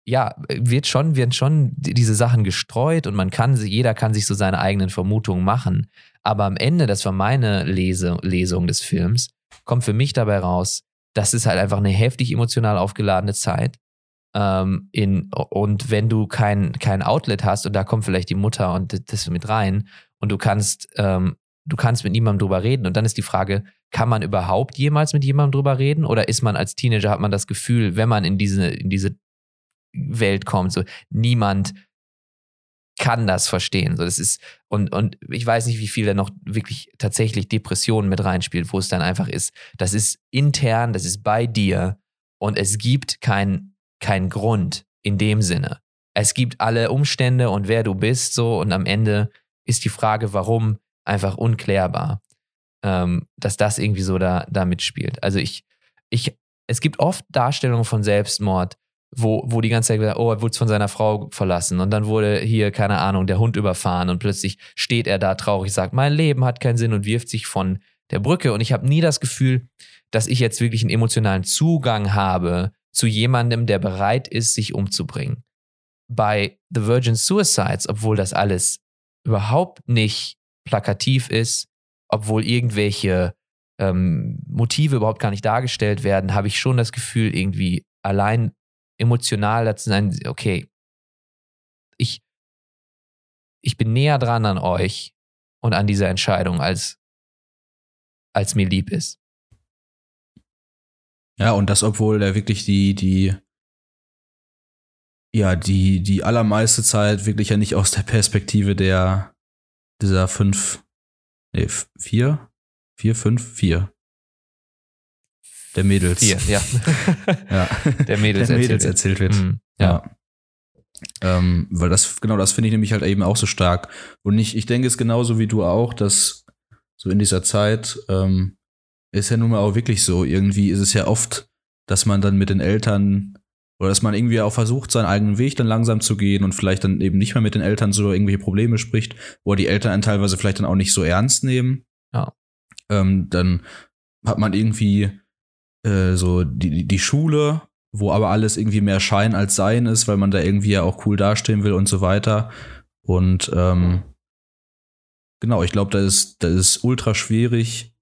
ja, wird schon, werden schon diese Sachen gestreut und man kann, jeder kann sich so seine eigenen Vermutungen machen. Aber am Ende, das war meine Lese, Lesung des Films, kommt für mich dabei raus, das ist halt einfach eine heftig emotional aufgeladene Zeit. Ähm, in, und wenn du kein, kein Outlet hast, und da kommt vielleicht die Mutter und das mit rein, und du kannst, ähm, du kannst mit niemandem drüber reden, und dann ist die Frage, kann man überhaupt jemals mit jemandem drüber reden? Oder ist man als Teenager, hat man das Gefühl, wenn man in diese, in diese Welt kommt, so niemand kann das verstehen. So, das ist, und, und ich weiß nicht, wie viel da noch wirklich tatsächlich Depressionen mit reinspielt, wo es dann einfach ist, das ist intern, das ist bei dir und es gibt keinen kein Grund in dem Sinne. Es gibt alle Umstände und wer du bist, so, und am Ende ist die Frage, warum, einfach unklärbar. Ähm, dass das irgendwie so da, da mitspielt. Also ich, ich, es gibt oft Darstellungen von Selbstmord, wo, wo die ganze Zeit gesagt, oh, er wurde von seiner Frau verlassen und dann wurde hier, keine Ahnung, der Hund überfahren und plötzlich steht er da traurig, sagt, mein Leben hat keinen Sinn und wirft sich von der Brücke. Und ich habe nie das Gefühl, dass ich jetzt wirklich einen emotionalen Zugang habe zu jemandem, der bereit ist, sich umzubringen. Bei The Virgin Suicides, obwohl das alles überhaupt nicht plakativ ist, obwohl irgendwelche ähm, Motive überhaupt gar nicht dargestellt werden, habe ich schon das Gefühl, irgendwie allein emotional dazu sein, okay, ich, ich bin näher dran an euch und an dieser Entscheidung, als, als mir lieb ist. Ja, und das, obwohl er wirklich die, die, ja, die, die allermeiste Zeit wirklich ja nicht aus der Perspektive der, dieser fünf, nee, vier, vier, fünf, vier, der Mädels. Vier, ja. [laughs] ja. Der Mädels, der Mädels erzählt wird. Mhm, ja. ja. Ähm, weil das, genau, das finde ich nämlich halt eben auch so stark. Und ich, ich denke es genauso wie du auch, dass so in dieser Zeit ähm, ist ja nun mal auch wirklich so. Irgendwie ist es ja oft, dass man dann mit den Eltern oder dass man irgendwie auch versucht, seinen eigenen Weg dann langsam zu gehen und vielleicht dann eben nicht mehr mit den Eltern so irgendwelche Probleme spricht, wo die Eltern einen teilweise vielleicht dann auch nicht so ernst nehmen. Ja. Ähm, dann hat man irgendwie äh, so die, die Schule, wo aber alles irgendwie mehr Schein als Sein ist, weil man da irgendwie ja auch cool dastehen will und so weiter. Und ähm, genau, ich glaube, da ist, da ist ultra schwierig,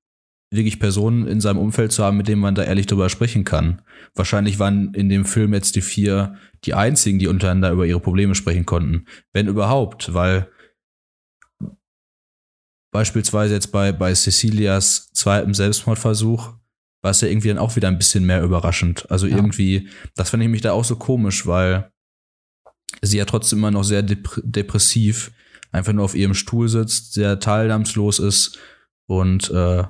wirklich Personen in seinem Umfeld zu haben, mit denen man da ehrlich drüber sprechen kann. Wahrscheinlich waren in dem Film jetzt die vier die einzigen, die untereinander über ihre Probleme sprechen konnten. Wenn überhaupt, weil beispielsweise jetzt bei, bei Cecilias zweitem Selbstmordversuch war es ja irgendwie dann auch wieder ein bisschen mehr überraschend. Also ja. irgendwie, das fand ich mich da auch so komisch, weil sie ja trotzdem immer noch sehr dep depressiv einfach nur auf ihrem Stuhl sitzt, sehr teilnahmslos ist und äh,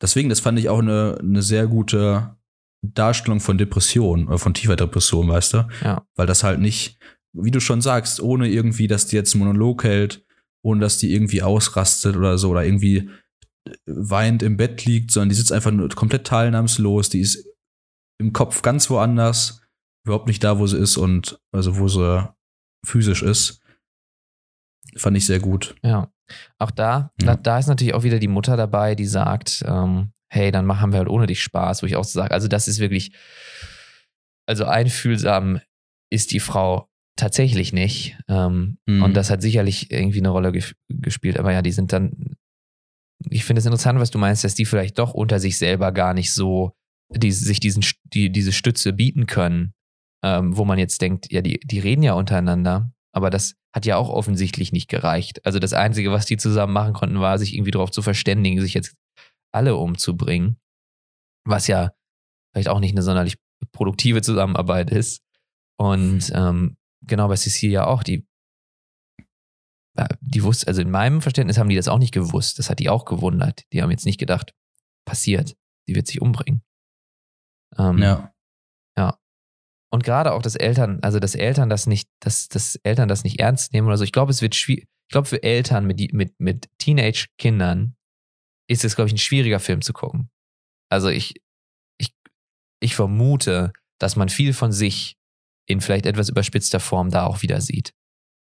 deswegen, das fand ich auch eine, eine sehr gute Darstellung von Depression oder von tiefer Depression, weißt du? Ja. Weil das halt nicht, wie du schon sagst, ohne irgendwie, dass die jetzt einen Monolog hält, ohne dass die irgendwie ausrastet oder so oder irgendwie weinend im Bett liegt, sondern die sitzt einfach nur komplett teilnahmslos, die ist im Kopf ganz woanders, überhaupt nicht da, wo sie ist und also wo sie physisch ist. Fand ich sehr gut. Ja. Auch da, ja. da, da, ist natürlich auch wieder die Mutter dabei, die sagt, ähm, hey, dann machen wir halt ohne dich Spaß, wo ich auch so sage, also das ist wirklich, also einfühlsam ist die Frau tatsächlich nicht. Ähm, mhm. Und das hat sicherlich irgendwie eine Rolle ge gespielt. Aber ja, die sind dann ich finde es interessant, was du meinst, dass die vielleicht doch unter sich selber gar nicht so die, sich diesen, die, diese Stütze bieten können, ähm, wo man jetzt denkt, ja, die, die reden ja untereinander, aber das hat ja auch offensichtlich nicht gereicht. Also das Einzige, was die zusammen machen konnten, war, sich irgendwie darauf zu verständigen, sich jetzt alle umzubringen, was ja vielleicht auch nicht eine sonderlich produktive Zusammenarbeit ist. Und ähm, genau bei Cecilia auch, die die wusste, also in meinem Verständnis haben die das auch nicht gewusst. Das hat die auch gewundert. Die haben jetzt nicht gedacht, passiert, die wird sich umbringen. Ähm, ja. Ja. Und gerade auch, dass Eltern, also dass Eltern das nicht, dass, dass Eltern das nicht ernst nehmen oder so. Ich glaube, es wird schwierig. Ich glaube, für Eltern mit, mit, mit Teenage-Kindern ist es, glaube ich, ein schwieriger Film zu gucken. Also ich, ich, ich vermute, dass man viel von sich in vielleicht etwas überspitzter Form da auch wieder sieht.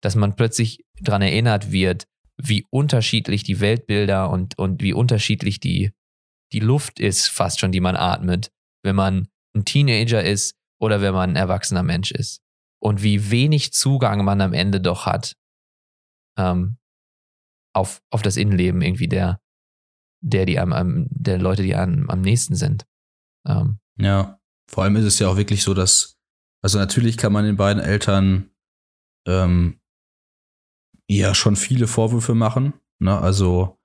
Dass man plötzlich daran erinnert wird, wie unterschiedlich die Weltbilder und, und wie unterschiedlich die, die Luft ist, fast schon, die man atmet, wenn man ein Teenager ist oder wenn man ein erwachsener Mensch ist. Und wie wenig Zugang man am Ende doch hat ähm, auf, auf das Innenleben irgendwie der, der, die einem, der Leute, die einem am nächsten sind. Ähm. Ja, vor allem ist es ja auch wirklich so, dass, also natürlich kann man den beiden Eltern ähm, ja schon viele Vorwürfe machen. Ne? Also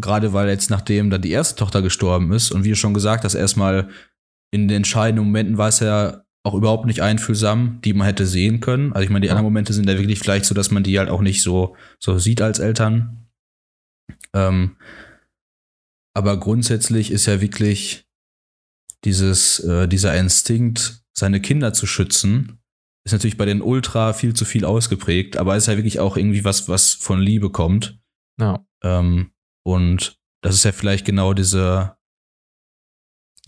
gerade weil jetzt nachdem dann die erste Tochter gestorben ist und wie du schon gesagt hast, erstmal in den entscheidenden Momenten war es ja auch überhaupt nicht einfühlsam, die man hätte sehen können. Also ich meine, die ja. anderen Momente sind ja wirklich vielleicht so, dass man die halt auch nicht so, so sieht als Eltern. Ähm, aber grundsätzlich ist ja wirklich dieses, äh, dieser Instinkt, seine Kinder zu schützen, ist natürlich bei den Ultra viel zu viel ausgeprägt, aber ist ja wirklich auch irgendwie was, was von Liebe kommt. Ja. Ähm, und das ist ja vielleicht genau diese,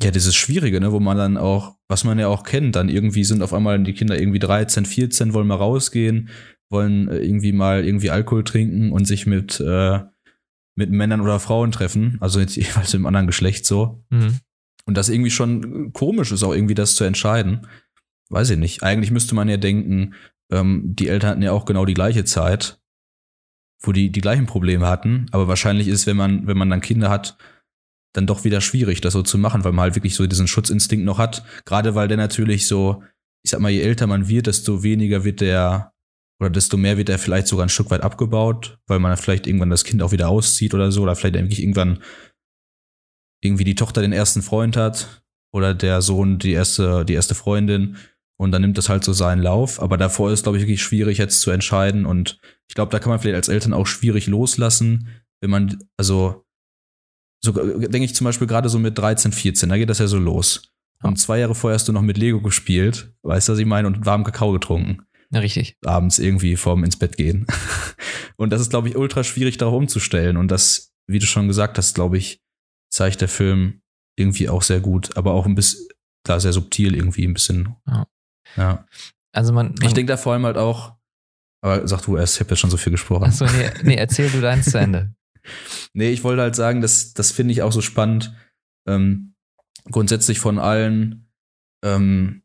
ja, dieses Schwierige, ne, wo man dann auch, was man ja auch kennt, dann irgendwie sind auf einmal die Kinder irgendwie 13, 14, wollen mal rausgehen, wollen äh, irgendwie mal irgendwie Alkohol trinken und sich mit, äh, mit Männern oder Frauen treffen, also jetzt [laughs] jeweils im anderen Geschlecht so. Mhm. Und das irgendwie schon komisch ist, auch irgendwie das zu entscheiden. Weiß ich nicht. Eigentlich müsste man ja denken, ähm, die Eltern hatten ja auch genau die gleiche Zeit, wo die die gleichen Probleme hatten. Aber wahrscheinlich ist, wenn man, wenn man dann Kinder hat, dann doch wieder schwierig, das so zu machen, weil man halt wirklich so diesen Schutzinstinkt noch hat. Gerade weil der natürlich so, ich sag mal, je älter man wird, desto weniger wird der, oder desto mehr wird er vielleicht sogar ein Stück weit abgebaut, weil man vielleicht irgendwann das Kind auch wieder auszieht oder so, oder vielleicht irgendwann irgendwie die Tochter den ersten Freund hat oder der Sohn die erste, die erste Freundin und dann nimmt das halt so seinen Lauf. Aber davor ist, glaube ich, wirklich schwierig jetzt zu entscheiden und ich glaube, da kann man vielleicht als Eltern auch schwierig loslassen, wenn man, also so denke ich zum Beispiel gerade so mit 13, 14, da geht das ja so los. Und zwei Jahre vorher hast du noch mit Lego gespielt, weißt du, was ich meine, und warmen Kakao getrunken. Ja, richtig. Abends irgendwie vorm ins Bett gehen. [laughs] und das ist, glaube ich, ultra schwierig, darauf umzustellen. Und das, wie du schon gesagt hast, glaube ich, zeigt der Film irgendwie auch sehr gut, aber auch ein bisschen, klar, sehr subtil irgendwie, ein bisschen. Ja. Ja. Also man, man ich denke da vor allem halt auch, aber sag du erst, ich habe ja schon so viel gesprochen. Achso, nee, nee, erzähl du deins zu Ende. [laughs] Nee, ich wollte halt sagen, das, das finde ich auch so spannend. Ähm, grundsätzlich von allen ähm,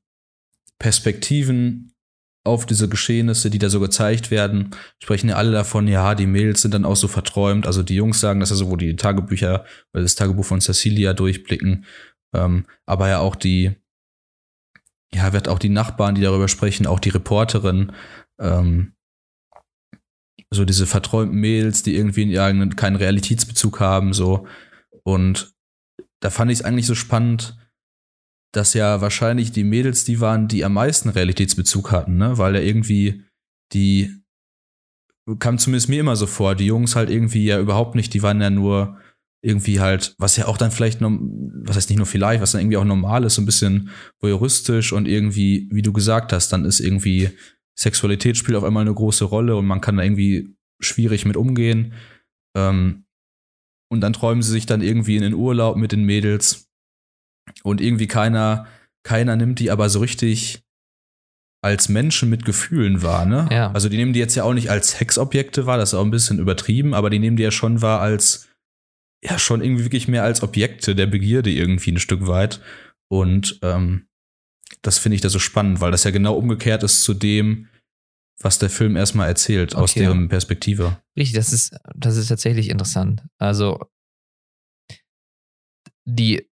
Perspektiven auf diese Geschehnisse, die da so gezeigt werden, sprechen ja alle davon, ja, die Mädels sind dann auch so verträumt. Also die Jungs sagen das ja so, wo die Tagebücher oder das Tagebuch von Cecilia durchblicken. Ähm, aber ja auch die, ja, wird auch die Nachbarn, die darüber sprechen, auch die Reporterin, ähm, so diese verträumten Mädels, die irgendwie ja, keinen Realitätsbezug haben, so. Und da fand ich es eigentlich so spannend, dass ja wahrscheinlich die Mädels die waren, die am meisten Realitätsbezug hatten, ne? Weil da irgendwie die kam zumindest mir immer so vor, die Jungs halt irgendwie ja überhaupt nicht, die waren ja nur irgendwie halt, was ja auch dann vielleicht noch, was heißt nicht nur vielleicht, was dann irgendwie auch normal ist, so ein bisschen voyeuristisch und irgendwie, wie du gesagt hast, dann ist irgendwie Sexualität spielt auf einmal eine große Rolle und man kann da irgendwie schwierig mit umgehen. Ähm, und dann träumen sie sich dann irgendwie in den Urlaub mit den Mädels und irgendwie keiner, keiner nimmt die aber so richtig als Menschen mit Gefühlen wahr, ne? Ja. Also die nehmen die jetzt ja auch nicht als Sexobjekte wahr, das ist auch ein bisschen übertrieben, aber die nehmen die ja schon wahr als, ja, schon irgendwie wirklich mehr als Objekte der Begierde irgendwie ein Stück weit. Und ähm, das finde ich da so spannend, weil das ja genau umgekehrt ist zu dem, was der Film erstmal erzählt, okay, aus deren. Perspektive. Richtig, das ist, das ist tatsächlich interessant. Also die,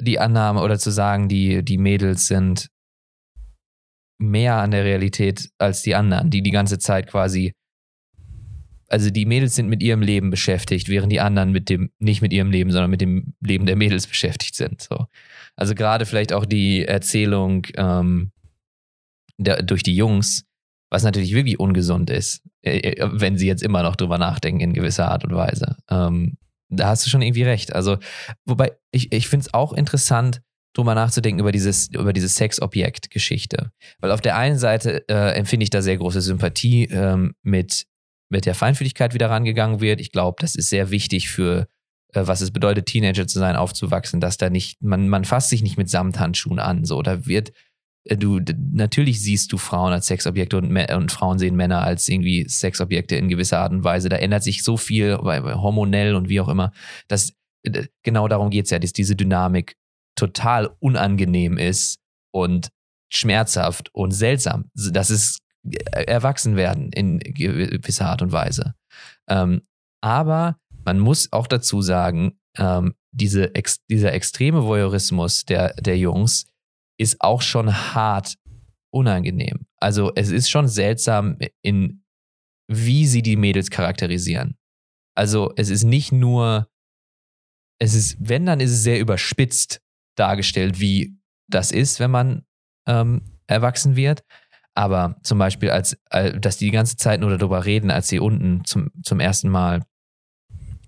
die Annahme oder zu sagen, die, die Mädels sind mehr an der Realität als die anderen, die die ganze Zeit quasi, also die Mädels sind mit ihrem Leben beschäftigt, während die anderen mit dem, nicht mit ihrem Leben, sondern mit dem Leben der Mädels beschäftigt sind. So. Also gerade vielleicht auch die Erzählung ähm, der, durch die Jungs, was natürlich wirklich ungesund ist, äh, äh, wenn sie jetzt immer noch drüber nachdenken in gewisser Art und Weise. Ähm, da hast du schon irgendwie recht. Also, wobei ich, ich finde es auch interessant, drüber nachzudenken über dieses, über diese Sexobjekt-Geschichte. Weil auf der einen Seite äh, empfinde ich da sehr große Sympathie ähm, mit, mit der Feinfühligkeit, wie da rangegangen wird. Ich glaube, das ist sehr wichtig für äh, was es bedeutet, Teenager zu sein, aufzuwachsen, dass da nicht, man, man fasst sich nicht mit Samthandschuhen an. So, da wird äh, du, natürlich siehst du Frauen als Sexobjekte und, und, Frauen sehen Männer als irgendwie Sexobjekte in gewisser Art und Weise. Da ändert sich so viel, hormonell und wie auch immer, dass genau darum geht es ja, dass diese Dynamik total unangenehm ist und schmerzhaft und seltsam. Das ist äh, erwachsen werden in gewisser Art und Weise. Ähm, aber man muss auch dazu sagen, ähm, diese ex dieser extreme Voyeurismus der, der Jungs ist auch schon hart unangenehm. Also es ist schon seltsam, in wie sie die Mädels charakterisieren. Also es ist nicht nur, es ist, wenn, dann ist es sehr überspitzt dargestellt, wie das ist, wenn man ähm, erwachsen wird. Aber zum Beispiel, als, dass die die ganze Zeit nur darüber reden, als sie unten zum, zum ersten Mal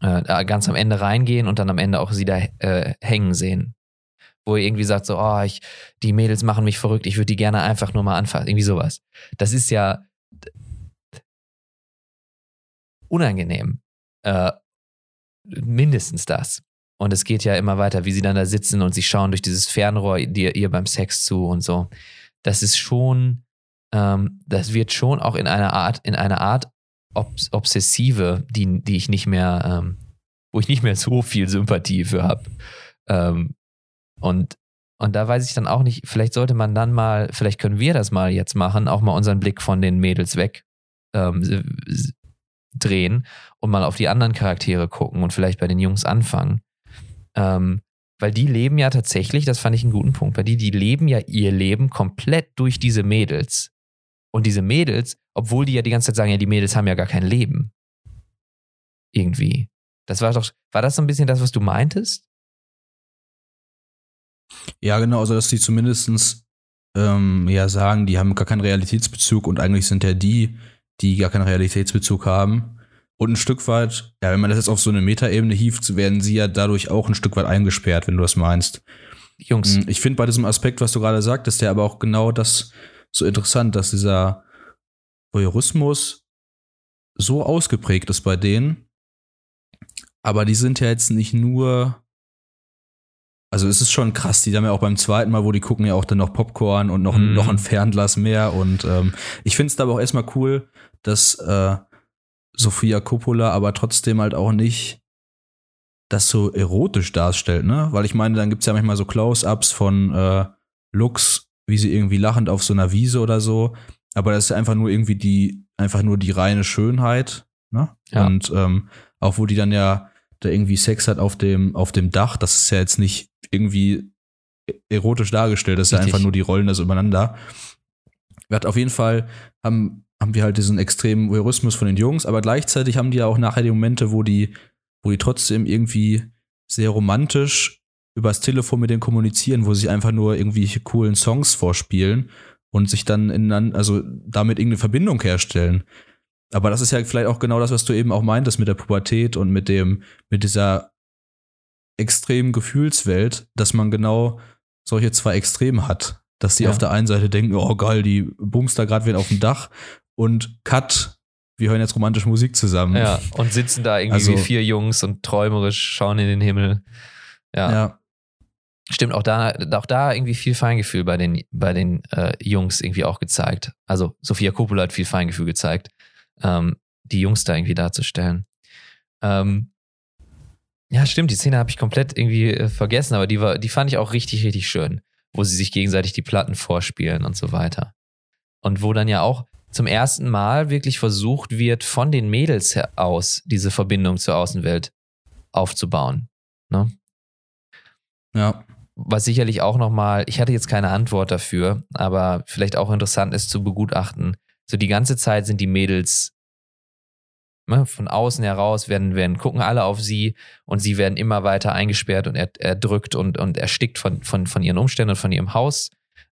äh, ganz am Ende reingehen und dann am Ende auch sie da äh, hängen sehen. Wo er irgendwie sagt, so, oh, ich, die Mädels machen mich verrückt, ich würde die gerne einfach nur mal anfassen. Irgendwie sowas. Das ist ja unangenehm. Äh, mindestens das. Und es geht ja immer weiter, wie sie dann da sitzen und sie schauen durch dieses Fernrohr dir, ihr beim Sex zu und so. Das ist schon, ähm, das wird schon auch in einer Art, in einer Art Obs Obsessive, die, die ich nicht mehr, ähm, wo ich nicht mehr so viel Sympathie für habe. Ähm, und, und da weiß ich dann auch nicht, vielleicht sollte man dann mal, vielleicht können wir das mal jetzt machen, auch mal unseren Blick von den Mädels weg ähm, drehen und mal auf die anderen Charaktere gucken und vielleicht bei den Jungs anfangen. Ähm, weil die leben ja tatsächlich, das fand ich einen guten Punkt, weil die, die leben ja ihr Leben komplett durch diese Mädels. Und diese Mädels, obwohl die ja die ganze Zeit sagen, ja, die Mädels haben ja gar kein Leben. Irgendwie. Das war doch, war das so ein bisschen das, was du meintest? Ja, genau, also dass die zumindest ähm, ja sagen, die haben gar keinen Realitätsbezug und eigentlich sind ja die, die gar keinen Realitätsbezug haben, und ein Stück weit, ja, wenn man das jetzt auf so eine Metaebene hieft, werden sie ja dadurch auch ein Stück weit eingesperrt, wenn du das meinst. Jungs. Hm, ich finde bei diesem Aspekt, was du gerade sagtest, der aber auch genau das so interessant, dass dieser Voyeurismus so ausgeprägt ist bei denen. Aber die sind ja jetzt nicht nur. Also es ist schon krass, die haben ja auch beim zweiten Mal, wo die gucken ja auch dann noch Popcorn und noch, mm. noch ein Fernglas mehr. Und ähm, ich finde es aber auch erstmal cool, dass äh, Sophia Coppola aber trotzdem halt auch nicht das so erotisch darstellt, ne? Weil ich meine, dann gibt's ja manchmal so Close-ups von äh, Looks, wie sie irgendwie lachend auf so einer Wiese oder so. Aber das ist einfach nur irgendwie die, einfach nur die reine Schönheit, ne? Ja. Und ähm, auch wo die dann ja da irgendwie Sex hat auf dem, auf dem Dach, das ist ja jetzt nicht irgendwie erotisch dargestellt, das ist Richtig. ja einfach nur die Rollen das übereinander. Wir hat auf jeden Fall, haben haben wir halt diesen extremen Voyeurismus von den Jungs, aber gleichzeitig haben die ja auch nachher die Momente, wo die, wo die trotzdem irgendwie sehr romantisch übers Telefon mit denen kommunizieren, wo sie einfach nur irgendwelche coolen Songs vorspielen und sich dann in, also damit irgendeine Verbindung herstellen. Aber das ist ja vielleicht auch genau das, was du eben auch meintest mit der Pubertät und mit dem, mit dieser extremen Gefühlswelt, dass man genau solche zwei Extreme hat. Dass die ja. auf der einen Seite denken, oh geil, die bumst da gerade wieder auf dem Dach und Cut, wir hören jetzt romantische Musik zusammen. Ja, und sitzen da irgendwie also, wie vier Jungs und träumerisch schauen in den Himmel. Ja. ja. Stimmt, auch da, auch da irgendwie viel Feingefühl bei den, bei den äh, Jungs irgendwie auch gezeigt. Also Sophia Coppola hat viel Feingefühl gezeigt, ähm, die Jungs da irgendwie darzustellen. Ähm, ja, stimmt, die Szene habe ich komplett irgendwie äh, vergessen, aber die, war, die fand ich auch richtig, richtig schön, wo sie sich gegenseitig die Platten vorspielen und so weiter. Und wo dann ja auch, zum ersten Mal wirklich versucht wird, von den Mädels aus diese Verbindung zur Außenwelt aufzubauen. Ne? Ja. Was sicherlich auch nochmal, ich hatte jetzt keine Antwort dafür, aber vielleicht auch interessant ist zu begutachten. So die ganze Zeit sind die Mädels ne, von außen heraus, werden, werden, gucken alle auf sie und sie werden immer weiter eingesperrt und erdrückt und, und erstickt von, von, von ihren Umständen und von ihrem Haus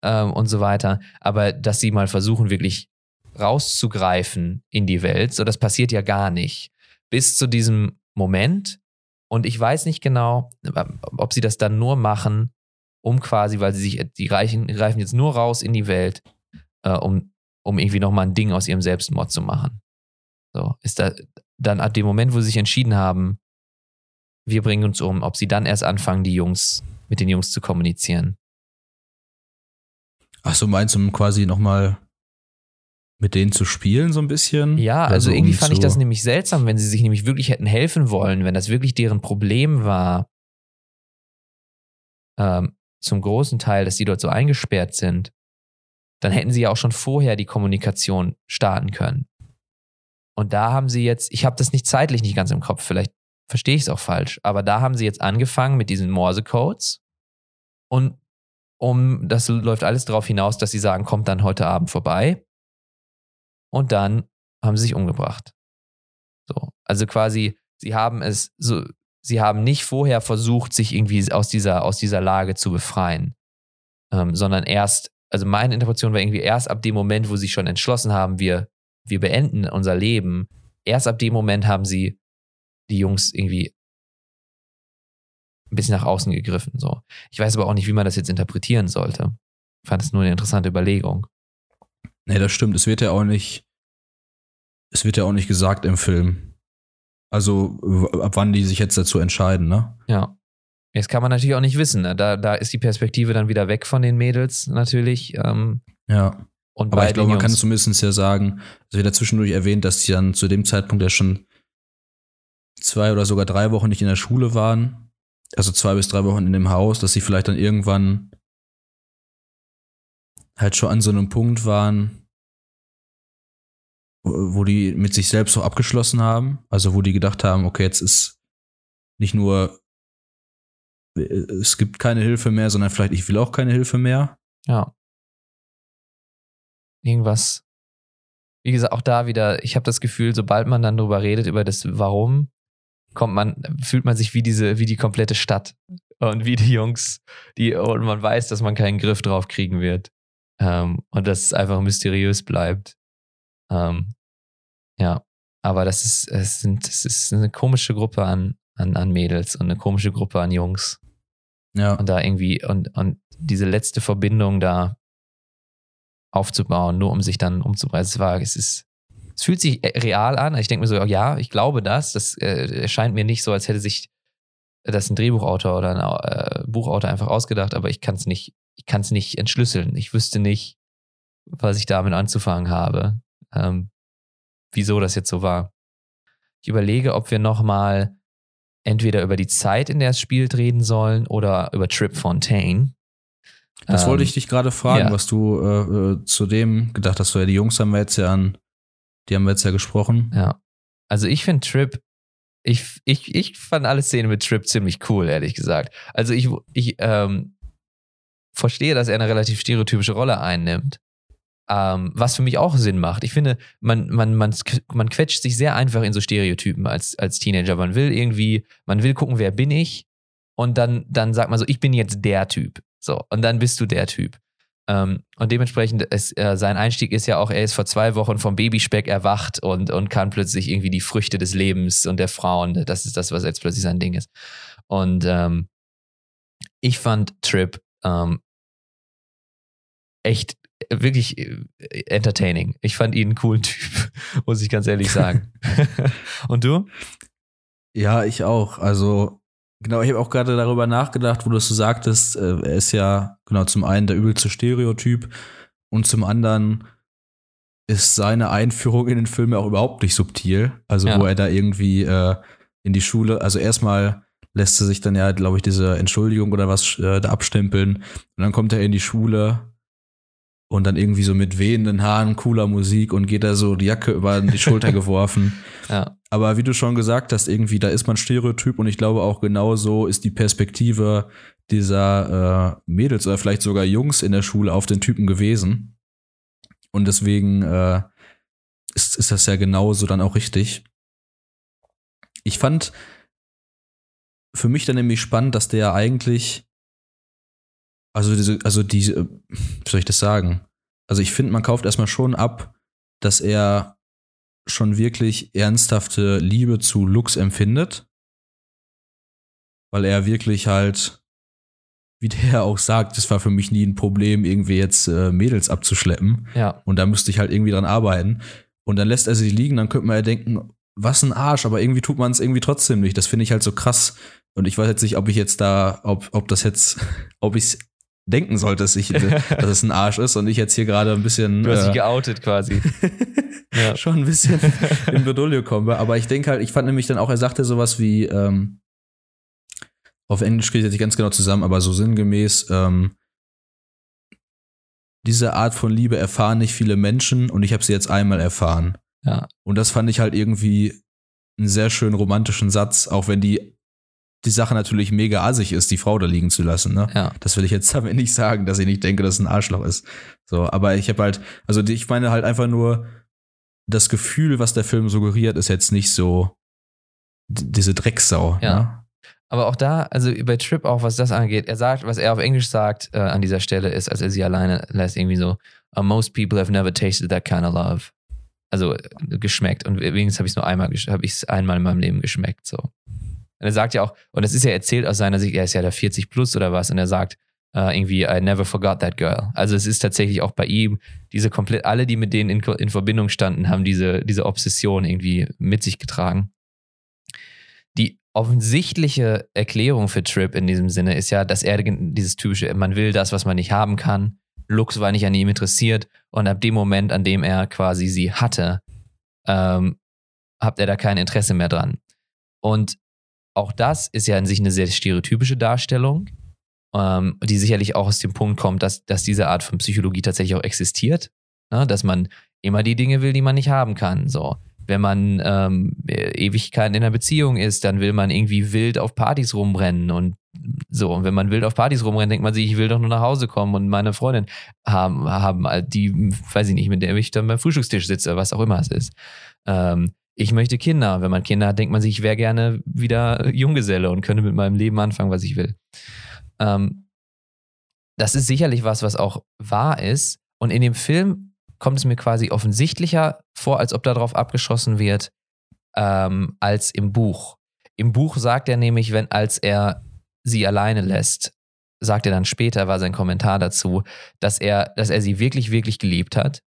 ähm, und so weiter. Aber dass sie mal versuchen, wirklich rauszugreifen in die Welt. So, das passiert ja gar nicht. Bis zu diesem Moment. Und ich weiß nicht genau, ob sie das dann nur machen, um quasi, weil sie sich, die reichen, greifen jetzt nur raus in die Welt, äh, um, um irgendwie nochmal ein Ding aus ihrem Selbstmord zu machen. So, ist da dann ab dem Moment, wo sie sich entschieden haben, wir bringen uns um, ob sie dann erst anfangen, die Jungs, mit den Jungs zu kommunizieren. Ach so, meinst du, um quasi nochmal mit denen zu spielen, so ein bisschen? Ja, also so, irgendwie um fand ich das nämlich seltsam, wenn sie sich nämlich wirklich hätten helfen wollen, wenn das wirklich deren Problem war, ähm, zum großen Teil, dass die dort so eingesperrt sind, dann hätten sie ja auch schon vorher die Kommunikation starten können. Und da haben sie jetzt, ich habe das nicht zeitlich nicht ganz im Kopf, vielleicht verstehe ich es auch falsch, aber da haben sie jetzt angefangen mit diesen Morse-Codes und um, das läuft alles darauf hinaus, dass sie sagen, kommt dann heute Abend vorbei und dann haben sie sich umgebracht. So, also quasi, sie haben es so, sie haben nicht vorher versucht, sich irgendwie aus dieser, aus dieser Lage zu befreien, ähm, sondern erst, also meine Interpretation war irgendwie erst ab dem Moment, wo sie schon entschlossen haben, wir, wir beenden unser Leben, erst ab dem Moment haben sie die Jungs irgendwie ein bisschen nach außen gegriffen. So. Ich weiß aber auch nicht, wie man das jetzt interpretieren sollte. Ich fand es nur eine interessante Überlegung. Nee, das stimmt. Es wird ja auch nicht, es wird ja auch nicht gesagt im Film. Also, ab wann die sich jetzt dazu entscheiden, ne? Ja. Jetzt kann man natürlich auch nicht wissen. Ne? Da, da ist die Perspektive dann wieder weg von den Mädels natürlich. Ähm, Ja. und Aber ich glaube, man kann Jungs- zumindest ja sagen, es wird ja zwischendurch erwähnt, dass die dann zu dem Zeitpunkt ja schon zwei oder sogar drei Wochen nicht in der Schule waren. Also zwei bis drei Wochen in dem Haus, dass sie vielleicht dann irgendwann halt schon an so einem Punkt waren, wo die mit sich selbst so abgeschlossen haben. Also wo die gedacht haben, okay, jetzt ist nicht nur, äh, es gibt keine Hilfe mehr, sondern vielleicht ich will auch keine Hilfe mehr. Ja. Irgendwas. Wie gesagt, auch da wieder, ich habe das Gefühl, sobald man dann drüber redet, über das Warum, kommt man, fühlt man sich wie diese, wie die komplette Stadt. Und wie die Jungs, die, und man weiß, dass man keinen Griff drauf kriegen wird. Ähm, und dass es einfach mysteriös bleibt. Ähm, ja. Aber das ist, es sind, es ist eine komische Gruppe an, an, an Mädels und eine komische Gruppe an Jungs Ja. und da irgendwie und, und diese letzte Verbindung da aufzubauen, nur um sich dann umzubringen. Es war, es ist, es fühlt sich äh, real an. Ich denke mir so, ja, ich glaube das. Das äh, erscheint mir nicht so, als hätte sich das ein Drehbuchautor oder ein äh, Buchautor einfach ausgedacht, aber ich kann es nicht, ich kann es nicht entschlüsseln. Ich wüsste nicht, was ich damit anzufangen habe. Ähm, wieso das jetzt so war. Ich überlege, ob wir nochmal entweder über die Zeit, in der es spielt, reden sollen oder über Trip Fontaine. Das Ähm, wollte ich dich gerade fragen, ja. was du äh, äh, zu dem gedacht hast. Ja, die Jungs haben wir jetzt ja an, die haben wir jetzt ja gesprochen. Ja. Also ich finde Trip, ich, ich, ich fand alle Szenen mit Trip ziemlich cool, ehrlich gesagt. Also ich, ich ähm, verstehe, dass er eine relativ stereotypische Rolle einnimmt. Ähm, was für mich auch Sinn macht. Ich finde, man, man, man, man quetscht sich sehr einfach in so Stereotypen als, als Teenager. Man will irgendwie, man will gucken, wer bin ich? Und dann, dann sagt man so, ich bin jetzt der Typ. So, und dann bist du der Typ. Ähm, und dementsprechend, ist, äh, sein Einstieg ist ja auch, er ist vor zwei Wochen vom Babyspeck erwacht und, und kann plötzlich irgendwie die Früchte des Lebens und der Frauen, das ist das, was jetzt plötzlich sein Ding ist. Und ähm, ich fand Trip ähm, echt wirklich äh, entertaining. Ich fand ihn einen coolen Typ, [laughs] muss ich ganz ehrlich sagen. [laughs] und du? Ja, ich auch. Also, genau, ich habe auch gerade darüber nachgedacht, wo du es so sagtest, äh, er ist ja, genau, zum einen der übelste Stereotyp und zum anderen ist seine Einführung in den Film ja auch überhaupt nicht subtil. Also, Ja. wo er da irgendwie äh, in die Schule, also erstmal lässt er sich dann ja, glaube ich, diese Entschuldigung oder was äh, da abstempeln und dann kommt er in die Schule und dann irgendwie so mit wehenden Haaren, cooler Musik und geht da so die Jacke über die Schulter [laughs] geworfen. Ja, Aber wie du schon gesagt hast, irgendwie, da ist man Stereotyp und ich glaube auch genauso ist die Perspektive dieser äh, Mädels oder vielleicht sogar Jungs in der Schule auf den Typen gewesen. Und deswegen äh, ist, ist das ja genauso dann auch richtig. Ich fand für mich dann nämlich spannend, dass der eigentlich, also diese, also diese, wie soll ich das sagen? Also ich finde, man kauft erstmal schon ab, dass er schon wirklich ernsthafte Liebe zu Lux empfindet. Weil er wirklich halt, wie der [laughs] auch sagt, es war für mich nie ein Problem, irgendwie jetzt äh, Mädels abzuschleppen. ja, Und da müsste ich halt irgendwie dran arbeiten. Und dann lässt er sie liegen, dann könnte man ja denken, was ein Arsch, aber irgendwie tut man es irgendwie trotzdem nicht. Das finde ich halt so krass. Und ich weiß jetzt nicht, ob ich jetzt da, ob, ob das jetzt, [laughs] ob ich es denken sollte, dass, ich, dass es ein Arsch ist und ich jetzt hier gerade ein bisschen. Du hast dich äh, geoutet quasi. [laughs] ja. schon ein bisschen in Bredouille komme. Aber ich denke halt, ich fand nämlich dann auch, er sagte sowas wie, ähm, auf Englisch kriege ich das nicht ganz genau zusammen, aber so sinngemäß, ähm, diese Art von Liebe erfahren nicht viele Menschen und ich habe sie jetzt einmal erfahren. Ja. Und das fand ich halt irgendwie einen sehr schönen romantischen Satz, auch wenn die die Sache natürlich mega assig ist, die Frau da liegen zu lassen. Ne? Ja. Das will ich jetzt [laughs] damit nicht sagen, dass ich nicht denke, dass es ein Arschloch ist. So, aber ich habe halt, also ich meine halt einfach nur, das Gefühl, was der Film suggeriert, ist jetzt nicht so diese Drecksau. Ja. Ne? Aber auch da, also bei Trip auch, was das angeht, er sagt, was er auf Englisch sagt äh, an dieser Stelle ist, als er sie alleine lässt, irgendwie so, "Uh, most people have never tasted that kind of love. Also äh, geschmeckt. Und wenigstens habe ich es nur einmal, habe ich es einmal in meinem Leben geschmeckt. So. Und er sagt ja auch, und das ist ja erzählt aus seiner Sicht, er ist ja da 40 plus oder was, und er sagt äh, irgendwie, I never forgot that girl. Also es ist tatsächlich auch bei ihm, diese komplett, alle, die mit denen in, in Verbindung standen, haben diese, diese Obsession irgendwie mit sich getragen. Die offensichtliche Erklärung für Trip in diesem Sinne ist ja, dass er dieses typische, man will das, was man nicht haben kann. Lux war nicht an ihm interessiert und ab dem Moment, an dem er quasi sie hatte, ähm, habt er da kein Interesse mehr dran. Und auch das ist ja in sich eine sehr stereotypische Darstellung, ähm, die sicherlich auch aus dem Punkt kommt, dass, dass diese Art von Psychologie tatsächlich auch existiert. Ne? Dass man immer die Dinge will, die man nicht haben kann. So. Wenn man ähm, Ewigkeiten in einer Beziehung ist, dann will man irgendwie wild auf Partys rumrennen und so. Und wenn man wild auf Partys rumrennt, denkt man sich, ich will doch nur nach Hause kommen und meine Freundin haben, haben die, weiß ich nicht, mit der ich dann beim Frühstückstisch sitze, was auch immer es ist. Ähm, ich möchte Kinder. Wenn man Kinder hat, denkt man sich, ich wäre gerne wieder Junggeselle und könnte mit meinem Leben anfangen, was ich will. Ähm, das ist sicherlich was, was auch wahr ist. Und in dem Film kommt es mir quasi offensichtlicher vor, als ob darauf abgeschossen wird, ähm, als im Buch. Im Buch sagt er nämlich, wenn als er sie alleine lässt, sagt er dann später, war sein Kommentar dazu, dass er, dass er sie wirklich, wirklich geliebt hat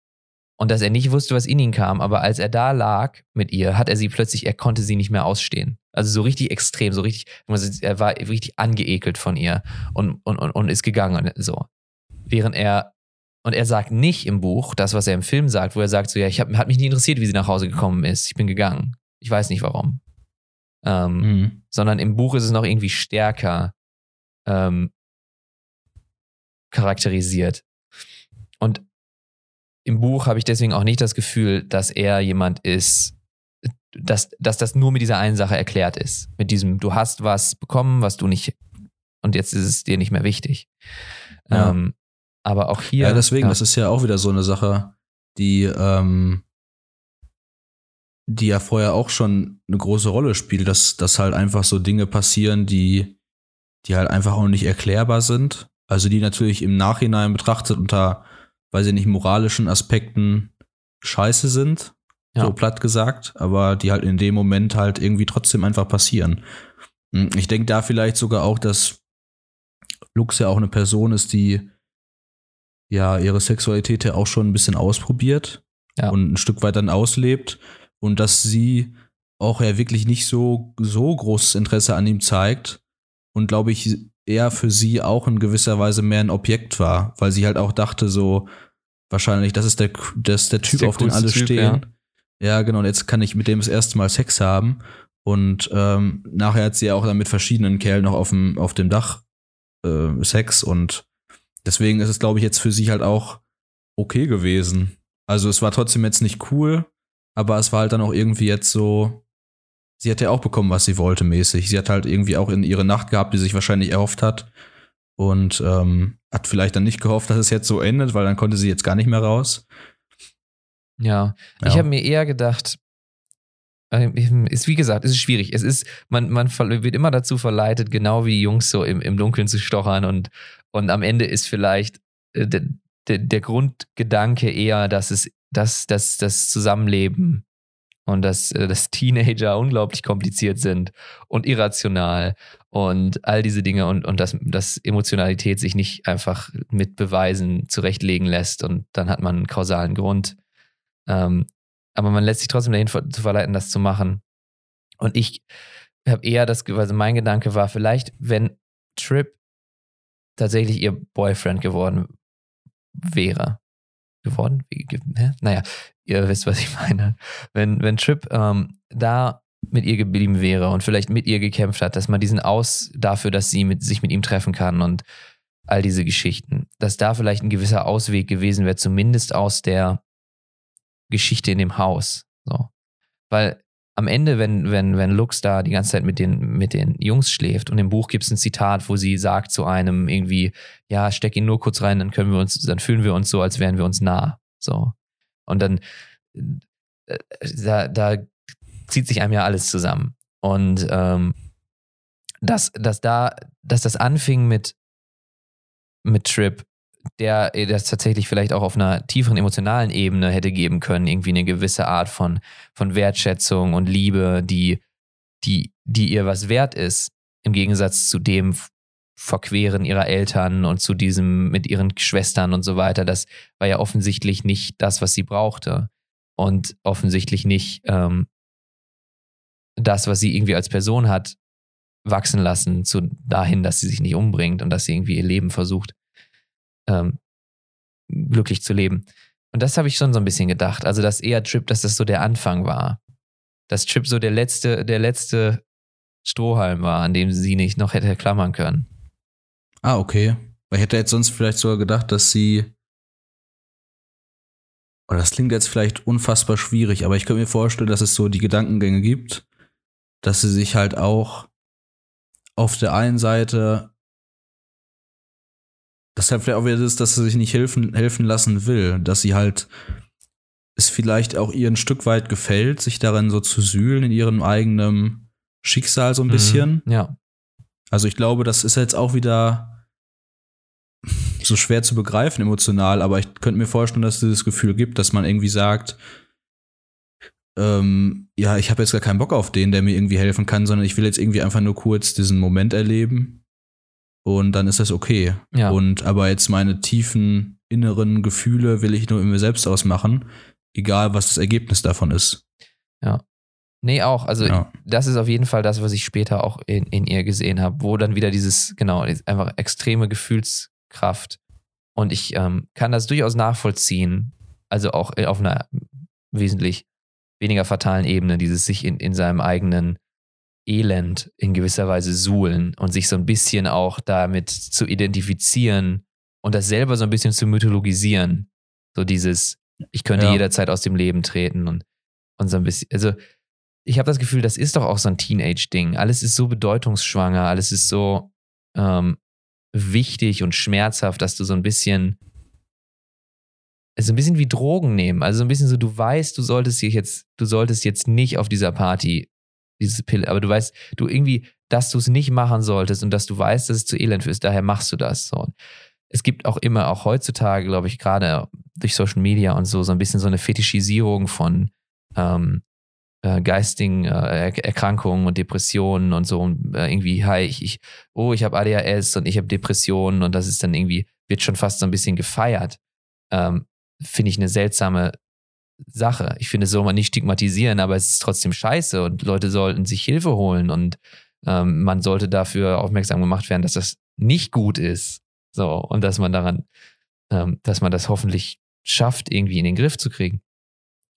und dass er nicht wusste, was in ihn kam, aber als er da lag mit ihr, hat er sie plötzlich, er konnte sie nicht mehr ausstehen. Also so richtig extrem, so richtig, er war richtig angeekelt von ihr und, und, und, und ist gegangen und so. Während er, und er sagt nicht im Buch das, was er im Film sagt, wo er sagt so, ja, ich hab, hat mich nie interessiert, wie sie nach Hause gekommen ist. Ich bin gegangen. Ich weiß nicht warum. Ähm, Mhm. sondern im Buch ist es noch irgendwie stärker ähm, charakterisiert. Und im Buch habe ich deswegen auch nicht das Gefühl, dass er jemand ist, dass, dass das nur mit dieser einen Sache erklärt ist. Mit diesem, du hast was bekommen, was du nicht, und jetzt ist es dir nicht mehr wichtig. Ja. Ähm, aber auch hier. Ja, deswegen, ja, das ist ja auch wieder so eine Sache, die, ähm, die ja vorher auch schon eine große Rolle spielt, dass, dass halt einfach so Dinge passieren, die, die halt einfach auch nicht erklärbar sind. Also die natürlich im Nachhinein betrachtet unter, weiß ich nicht, moralischen Aspekten scheiße sind, Ja. so platt gesagt, aber die halt in dem Moment halt irgendwie trotzdem einfach passieren. Hm, Ich denke da vielleicht sogar auch, dass Lux ja auch eine Person ist, die ja ihre Sexualität ja auch schon ein bisschen ausprobiert Ja. und ein Stück weit dann auslebt und dass sie auch ja wirklich nicht so so großes Interesse an ihm zeigt und glaube ich eher für sie auch in gewisser Weise mehr ein Objekt war, weil sie halt auch dachte so wahrscheinlich, das ist der das ist der Typ, der auf den alle Typ, stehen. Ja. genau. Und jetzt kann ich mit dem das erste Mal Sex haben und ähm, nachher hat sie ja auch dann mit verschiedenen Kerlen noch auf dem auf dem Dach äh, Sex und deswegen ist es, glaube ich, jetzt für sie halt auch okay gewesen. Also es war trotzdem jetzt nicht cool, aber es war halt dann auch irgendwie jetzt so, sie hat ja auch bekommen, was sie wollte, mäßig. Sie hat halt irgendwie auch in ihre Nacht gehabt, die sich wahrscheinlich erhofft hat. Und ähm, hat vielleicht dann nicht gehofft, dass es jetzt so endet, weil dann konnte sie jetzt gar nicht mehr raus. Ja, Ja. ich habe mir eher gedacht, äh, ist wie gesagt, es ist schwierig. Es ist, man, man wird immer dazu verleitet, genau wie die Jungs so im, im Dunkeln zu stochern und, und am Ende ist vielleicht äh, der, der, der Grundgedanke eher, dass es, dass, dass das Zusammenleben und dass, äh, dass Teenager unglaublich kompliziert sind und irrational und all diese Dinge und, und dass, dass Emotionalität sich nicht einfach mit Beweisen zurechtlegen lässt und dann hat man einen kausalen Grund. Ähm, aber man lässt sich trotzdem dahin zu verleiten, das zu machen. Und ich habe eher das, also mein Gedanke war, vielleicht, wenn Trip tatsächlich ihr Boyfriend geworden wäre. Geworden? Hä? Naja, ihr wisst, was ich meine. Wenn, wenn Trip ähm, da mit ihr geblieben wäre und vielleicht mit ihr gekämpft hat, dass man diesen Aus dafür, dass sie mit, sich mit ihm treffen kann und all diese Geschichten, dass da vielleicht ein gewisser Ausweg gewesen wäre, zumindest aus der Geschichte in dem Haus. So. Weil am Ende, wenn, wenn, wenn Lux da die ganze Zeit mit den, mit den Jungs schläft und im Buch gibt es ein Zitat, wo sie sagt zu einem irgendwie, ja, steck ihn nur kurz rein, dann können wir uns, dann fühlen wir uns so, als wären wir uns nah. So. Und dann, äh, da, da zieht sich einem ja alles zusammen. Und ähm, dass, dass da, dass das anfing mit, mit Trip, der das tatsächlich vielleicht auch auf einer tieferen emotionalen Ebene hätte geben können, irgendwie eine gewisse Art von, von Wertschätzung und Liebe, die, die, die ihr was wert ist, im Gegensatz zu dem Verqueren ihrer Eltern und zu diesem mit ihren Schwestern und so weiter. Das war ja offensichtlich nicht das, was sie brauchte. Und offensichtlich nicht ähm, das, was sie irgendwie als Person hat, wachsen lassen, zu dahin, dass sie sich nicht umbringt und dass sie irgendwie ihr Leben versucht ähm, glücklich zu leben. Und das habe ich schon so ein bisschen gedacht. Also, dass eher Trip, dass das so der Anfang war. Dass Trip so der letzte, der letzte Strohhalm war, an dem sie nicht noch hätte klammern können. Ah, okay. Weil ich hätte jetzt sonst vielleicht sogar gedacht, dass sie. Oder das klingt jetzt vielleicht unfassbar schwierig, aber ich könnte mir vorstellen, dass es so die Gedankengänge gibt, dass sie sich halt auch auf der einen Seite das halt vielleicht auch wieder ist, dass sie sich nicht helfen, helfen lassen will, dass sie halt es vielleicht auch ihr ein Stück weit gefällt, sich darin so zu sühlen in ihrem eigenen Schicksal so ein mhm, bisschen. Ja. Also ich glaube, das ist jetzt auch wieder so schwer zu begreifen emotional, aber ich könnte mir vorstellen, dass es dieses Gefühl gibt, dass man irgendwie sagt, ähm, ja, ich habe jetzt gar keinen Bock auf den, der mir irgendwie helfen kann, sondern ich will jetzt irgendwie einfach nur kurz diesen Moment erleben und dann ist das okay. Ja. Und aber jetzt meine tiefen inneren Gefühle will ich nur in mir selbst ausmachen, egal was das Ergebnis davon ist. Ja. Nee, auch. Also ja. das ist auf jeden Fall das, was ich später auch in, in ihr gesehen habe, wo dann wieder dieses, genau, einfach extreme Gefühlskraft. Und ich ähm, kann das durchaus nachvollziehen, also auch auf einer wesentlich weniger fatalen Ebene, dieses sich in, in seinem eigenen Elend in gewisser Weise suhlen und sich so ein bisschen auch damit zu identifizieren und das selber so ein bisschen zu mythologisieren. So dieses, ich könnte ja. jederzeit aus dem Leben treten und, und so ein bisschen, also ich habe das Gefühl, das ist doch auch so ein Teenage-Ding. Alles ist so bedeutungsschwanger, alles ist so ähm, wichtig und schmerzhaft, dass du so ein bisschen, also ein bisschen wie Drogen nehmen. Also so ein bisschen so, du weißt, du solltest dich jetzt, du solltest jetzt nicht auf dieser Party diese Pille. Aber du weißt, du irgendwie, dass du es nicht machen solltest und dass du weißt, dass es zu elend ist, daher machst du das. So. Es gibt auch immer, auch heutzutage, glaube ich, gerade durch Social Media und so, so ein bisschen so eine Fetischisierung von ähm, äh, geistigen äh, Erkrankungen und Depressionen und so. Und, äh, irgendwie, hi, ich, ich oh, ich habe ADHS und ich habe Depressionen und das ist dann irgendwie, wird schon fast so ein bisschen gefeiert. Ähm, Finde ich eine seltsame Sache. Ich finde, es soll man nicht stigmatisieren, aber es ist trotzdem scheiße und Leute sollten sich Hilfe holen und ähm, man sollte dafür aufmerksam gemacht werden, dass das nicht gut ist. So, und dass man daran, ähm, dass man das hoffentlich schafft, irgendwie in den Griff zu kriegen.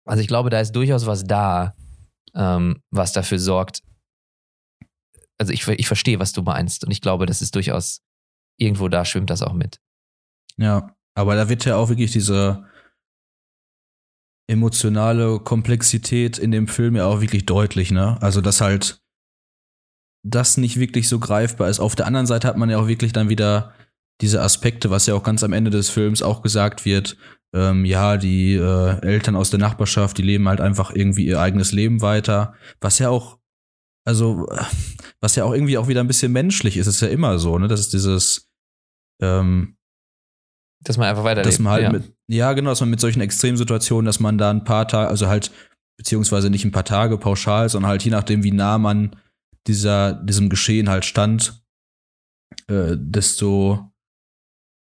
Also ich glaube, da ist durchaus was da, ähm, was dafür sorgt. Also ich, ich verstehe, was du meinst und ich glaube, das ist durchaus irgendwo da schwimmt das auch mit. Ja, aber da wird ja auch wirklich diese emotionale Komplexität in dem Film ja auch wirklich deutlich, ne? Also, dass halt das nicht wirklich so greifbar ist. Auf der anderen Seite hat man ja auch wirklich dann wieder diese Aspekte, was ja auch ganz am Ende des Films auch gesagt wird. Ähm, ja, die äh, Eltern aus der Nachbarschaft, die leben halt einfach irgendwie ihr eigenes Leben weiter. Was ja auch, also, was ja auch irgendwie auch wieder ein bisschen menschlich ist, ist ja immer so, ne? Das ist dieses, ähm, dass man einfach weiterlebt. Dass man halt ja. mit, ja, genau, dass man mit solchen Extremsituationen, dass man da ein paar Tage, also halt, beziehungsweise nicht ein paar Tage pauschal, sondern halt je nachdem, wie nah man dieser, diesem Geschehen halt stand, äh, desto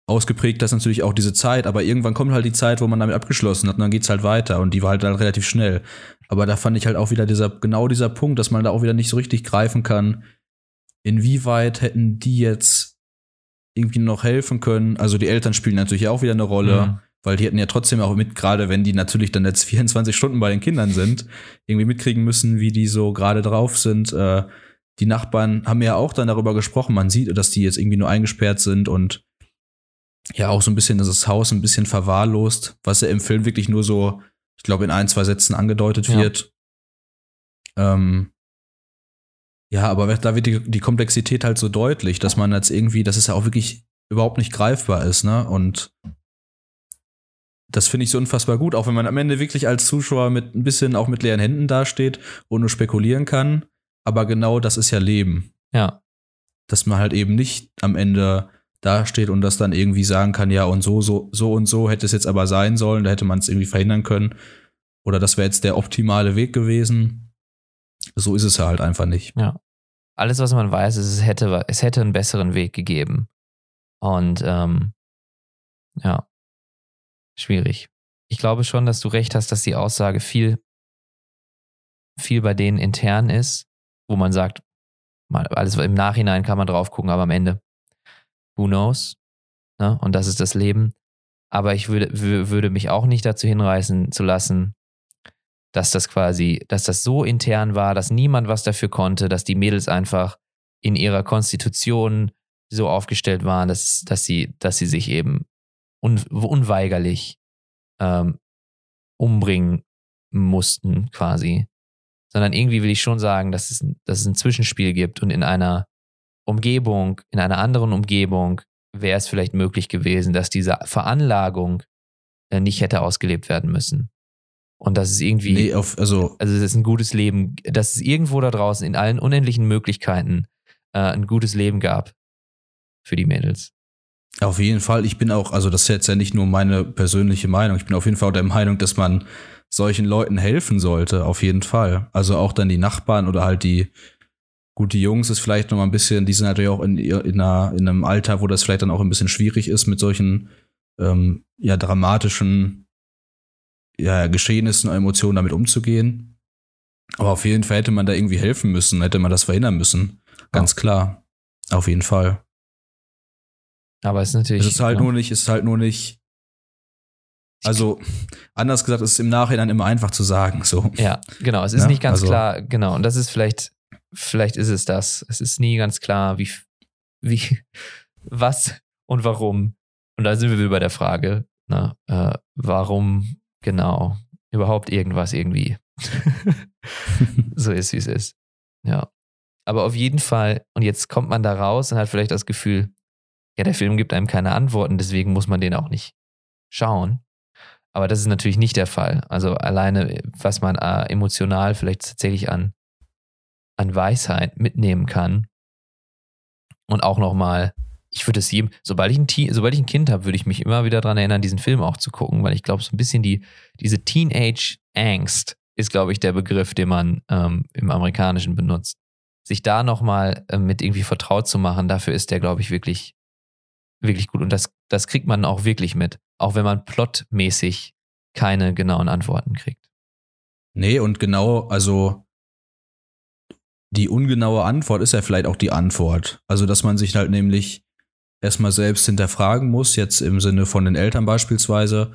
ausgeprägt ist natürlich auch diese Zeit, aber irgendwann kommt halt die Zeit, wo man damit abgeschlossen hat und dann geht's halt weiter und die war halt dann relativ schnell. Aber da fand ich halt auch wieder dieser, genau dieser Punkt, dass man da auch wieder nicht so richtig greifen kann, inwieweit hätten die jetzt irgendwie noch helfen können. Also die Eltern spielen natürlich auch wieder eine Rolle, mhm. weil die hätten ja trotzdem auch mit, gerade wenn die natürlich dann jetzt [laughs] 24 Stunden bei den Kindern sind, irgendwie mitkriegen müssen, wie die so gerade drauf sind. Äh, die Nachbarn haben ja auch dann darüber gesprochen. Man sieht, dass die jetzt irgendwie nur eingesperrt sind und ja auch so ein bisschen das Haus ein bisschen verwahrlost, was ja im Film wirklich nur so, ich glaube, in ein, zwei Sätzen angedeutet ja. wird. Ähm, ja, aber da wird die, die Komplexität halt so deutlich, dass man jetzt irgendwie, dass es ja auch wirklich überhaupt nicht greifbar ist, ne? Und das finde ich so unfassbar gut, auch wenn man am Ende wirklich als Zuschauer mit ein bisschen auch mit leeren Händen dasteht und nur spekulieren kann. Aber genau das ist ja Leben. Ja. Dass man halt eben nicht am Ende dasteht und das dann irgendwie sagen kann, ja, und so, so, so und so hätte es jetzt aber sein sollen, da hätte man es irgendwie verhindern können. Oder das wäre jetzt der optimale Weg gewesen. So ist es ja halt einfach nicht. Ja. Alles, was man weiß, ist, es hätte, es hätte einen besseren Weg gegeben. Und ähm, ja, schwierig. Ich glaube schon, dass du recht hast, dass die Aussage viel, viel bei denen intern ist, wo man sagt, alles im Nachhinein kann man drauf gucken, aber am Ende who knows? Ne? Und das ist das Leben. Aber ich würde, würde mich auch nicht dazu hinreißen zu lassen, dass das quasi, dass das so intern war, dass niemand was dafür konnte, dass die Mädels einfach in ihrer Konstitution so aufgestellt waren, dass, dass, sie, dass sie sich eben un, unweigerlich ähm, umbringen mussten, quasi. Sondern irgendwie will ich schon sagen, dass es, dass es ein Zwischenspiel gibt und in einer Umgebung, in einer anderen Umgebung wäre es vielleicht möglich gewesen, dass diese Veranlagung äh, nicht hätte ausgelebt werden müssen. Und das ist irgendwie, nee, auf, also, also es ist ein gutes Leben, dass es irgendwo da draußen in allen unendlichen Möglichkeiten äh, ein gutes Leben gab für die Mädels. Auf jeden Fall. Ich bin auch, also das ist jetzt ja nicht nur meine persönliche Meinung. Ich bin auf jeden Fall der Meinung, dass man solchen Leuten helfen sollte. Auf jeden Fall. Also auch dann die Nachbarn oder halt die, Gut, die Jungs ist vielleicht noch mal ein bisschen, die sind natürlich auch in, in, einer, in einem Alter, wo das vielleicht dann auch ein bisschen schwierig ist, mit solchen ähm, ja, dramatischen ja, Geschehnissen und Emotionen damit umzugehen. Aber auf jeden Fall hätte man da irgendwie helfen müssen, hätte man das verhindern müssen. Ganz ja. klar. Auf jeden Fall. Aber es ist natürlich. Es ist halt ja. nur nicht, es ist halt nur nicht. Also, anders gesagt, es ist im Nachhinein immer einfach zu sagen, so. Ja, genau. Es ist ja, nicht ganz also, klar, genau. Und das ist vielleicht vielleicht ist es das. Es ist nie ganz klar, wie, wie, [laughs] was und warum. Und da sind wir wieder bei der Frage, na, äh, warum genau überhaupt irgendwas irgendwie [laughs] so ist, wie es ist. Ja. Aber auf jeden Fall, und jetzt kommt man da raus und hat vielleicht das Gefühl, ja, der Film gibt einem keine Antworten, deswegen muss man den auch nicht schauen. Aber das ist natürlich nicht der Fall. Also alleine, was man äh, emotional vielleicht tatsächlich an an Weisheit mitnehmen kann. Und auch nochmal, ich würde es jedem, sobald ich ein, sobald ich ein Kind habe, würde ich mich immer wieder daran erinnern, diesen Film auch zu gucken, weil ich glaube, so ein bisschen die, diese Teenage-Angst ist, glaube ich, der Begriff, den man ähm, im Amerikanischen benutzt. Sich da nochmal äh, mit irgendwie vertraut zu machen, dafür ist der, glaube ich, wirklich, wirklich gut. Und das, das kriegt man auch wirklich mit, auch wenn man plotmäßig keine genauen Antworten kriegt. Nee, und genau, also die ungenaue Antwort ist ja vielleicht auch die Antwort. Also, dass man sich halt nämlich erstmal selbst hinterfragen muss, jetzt im Sinne von den Eltern beispielsweise,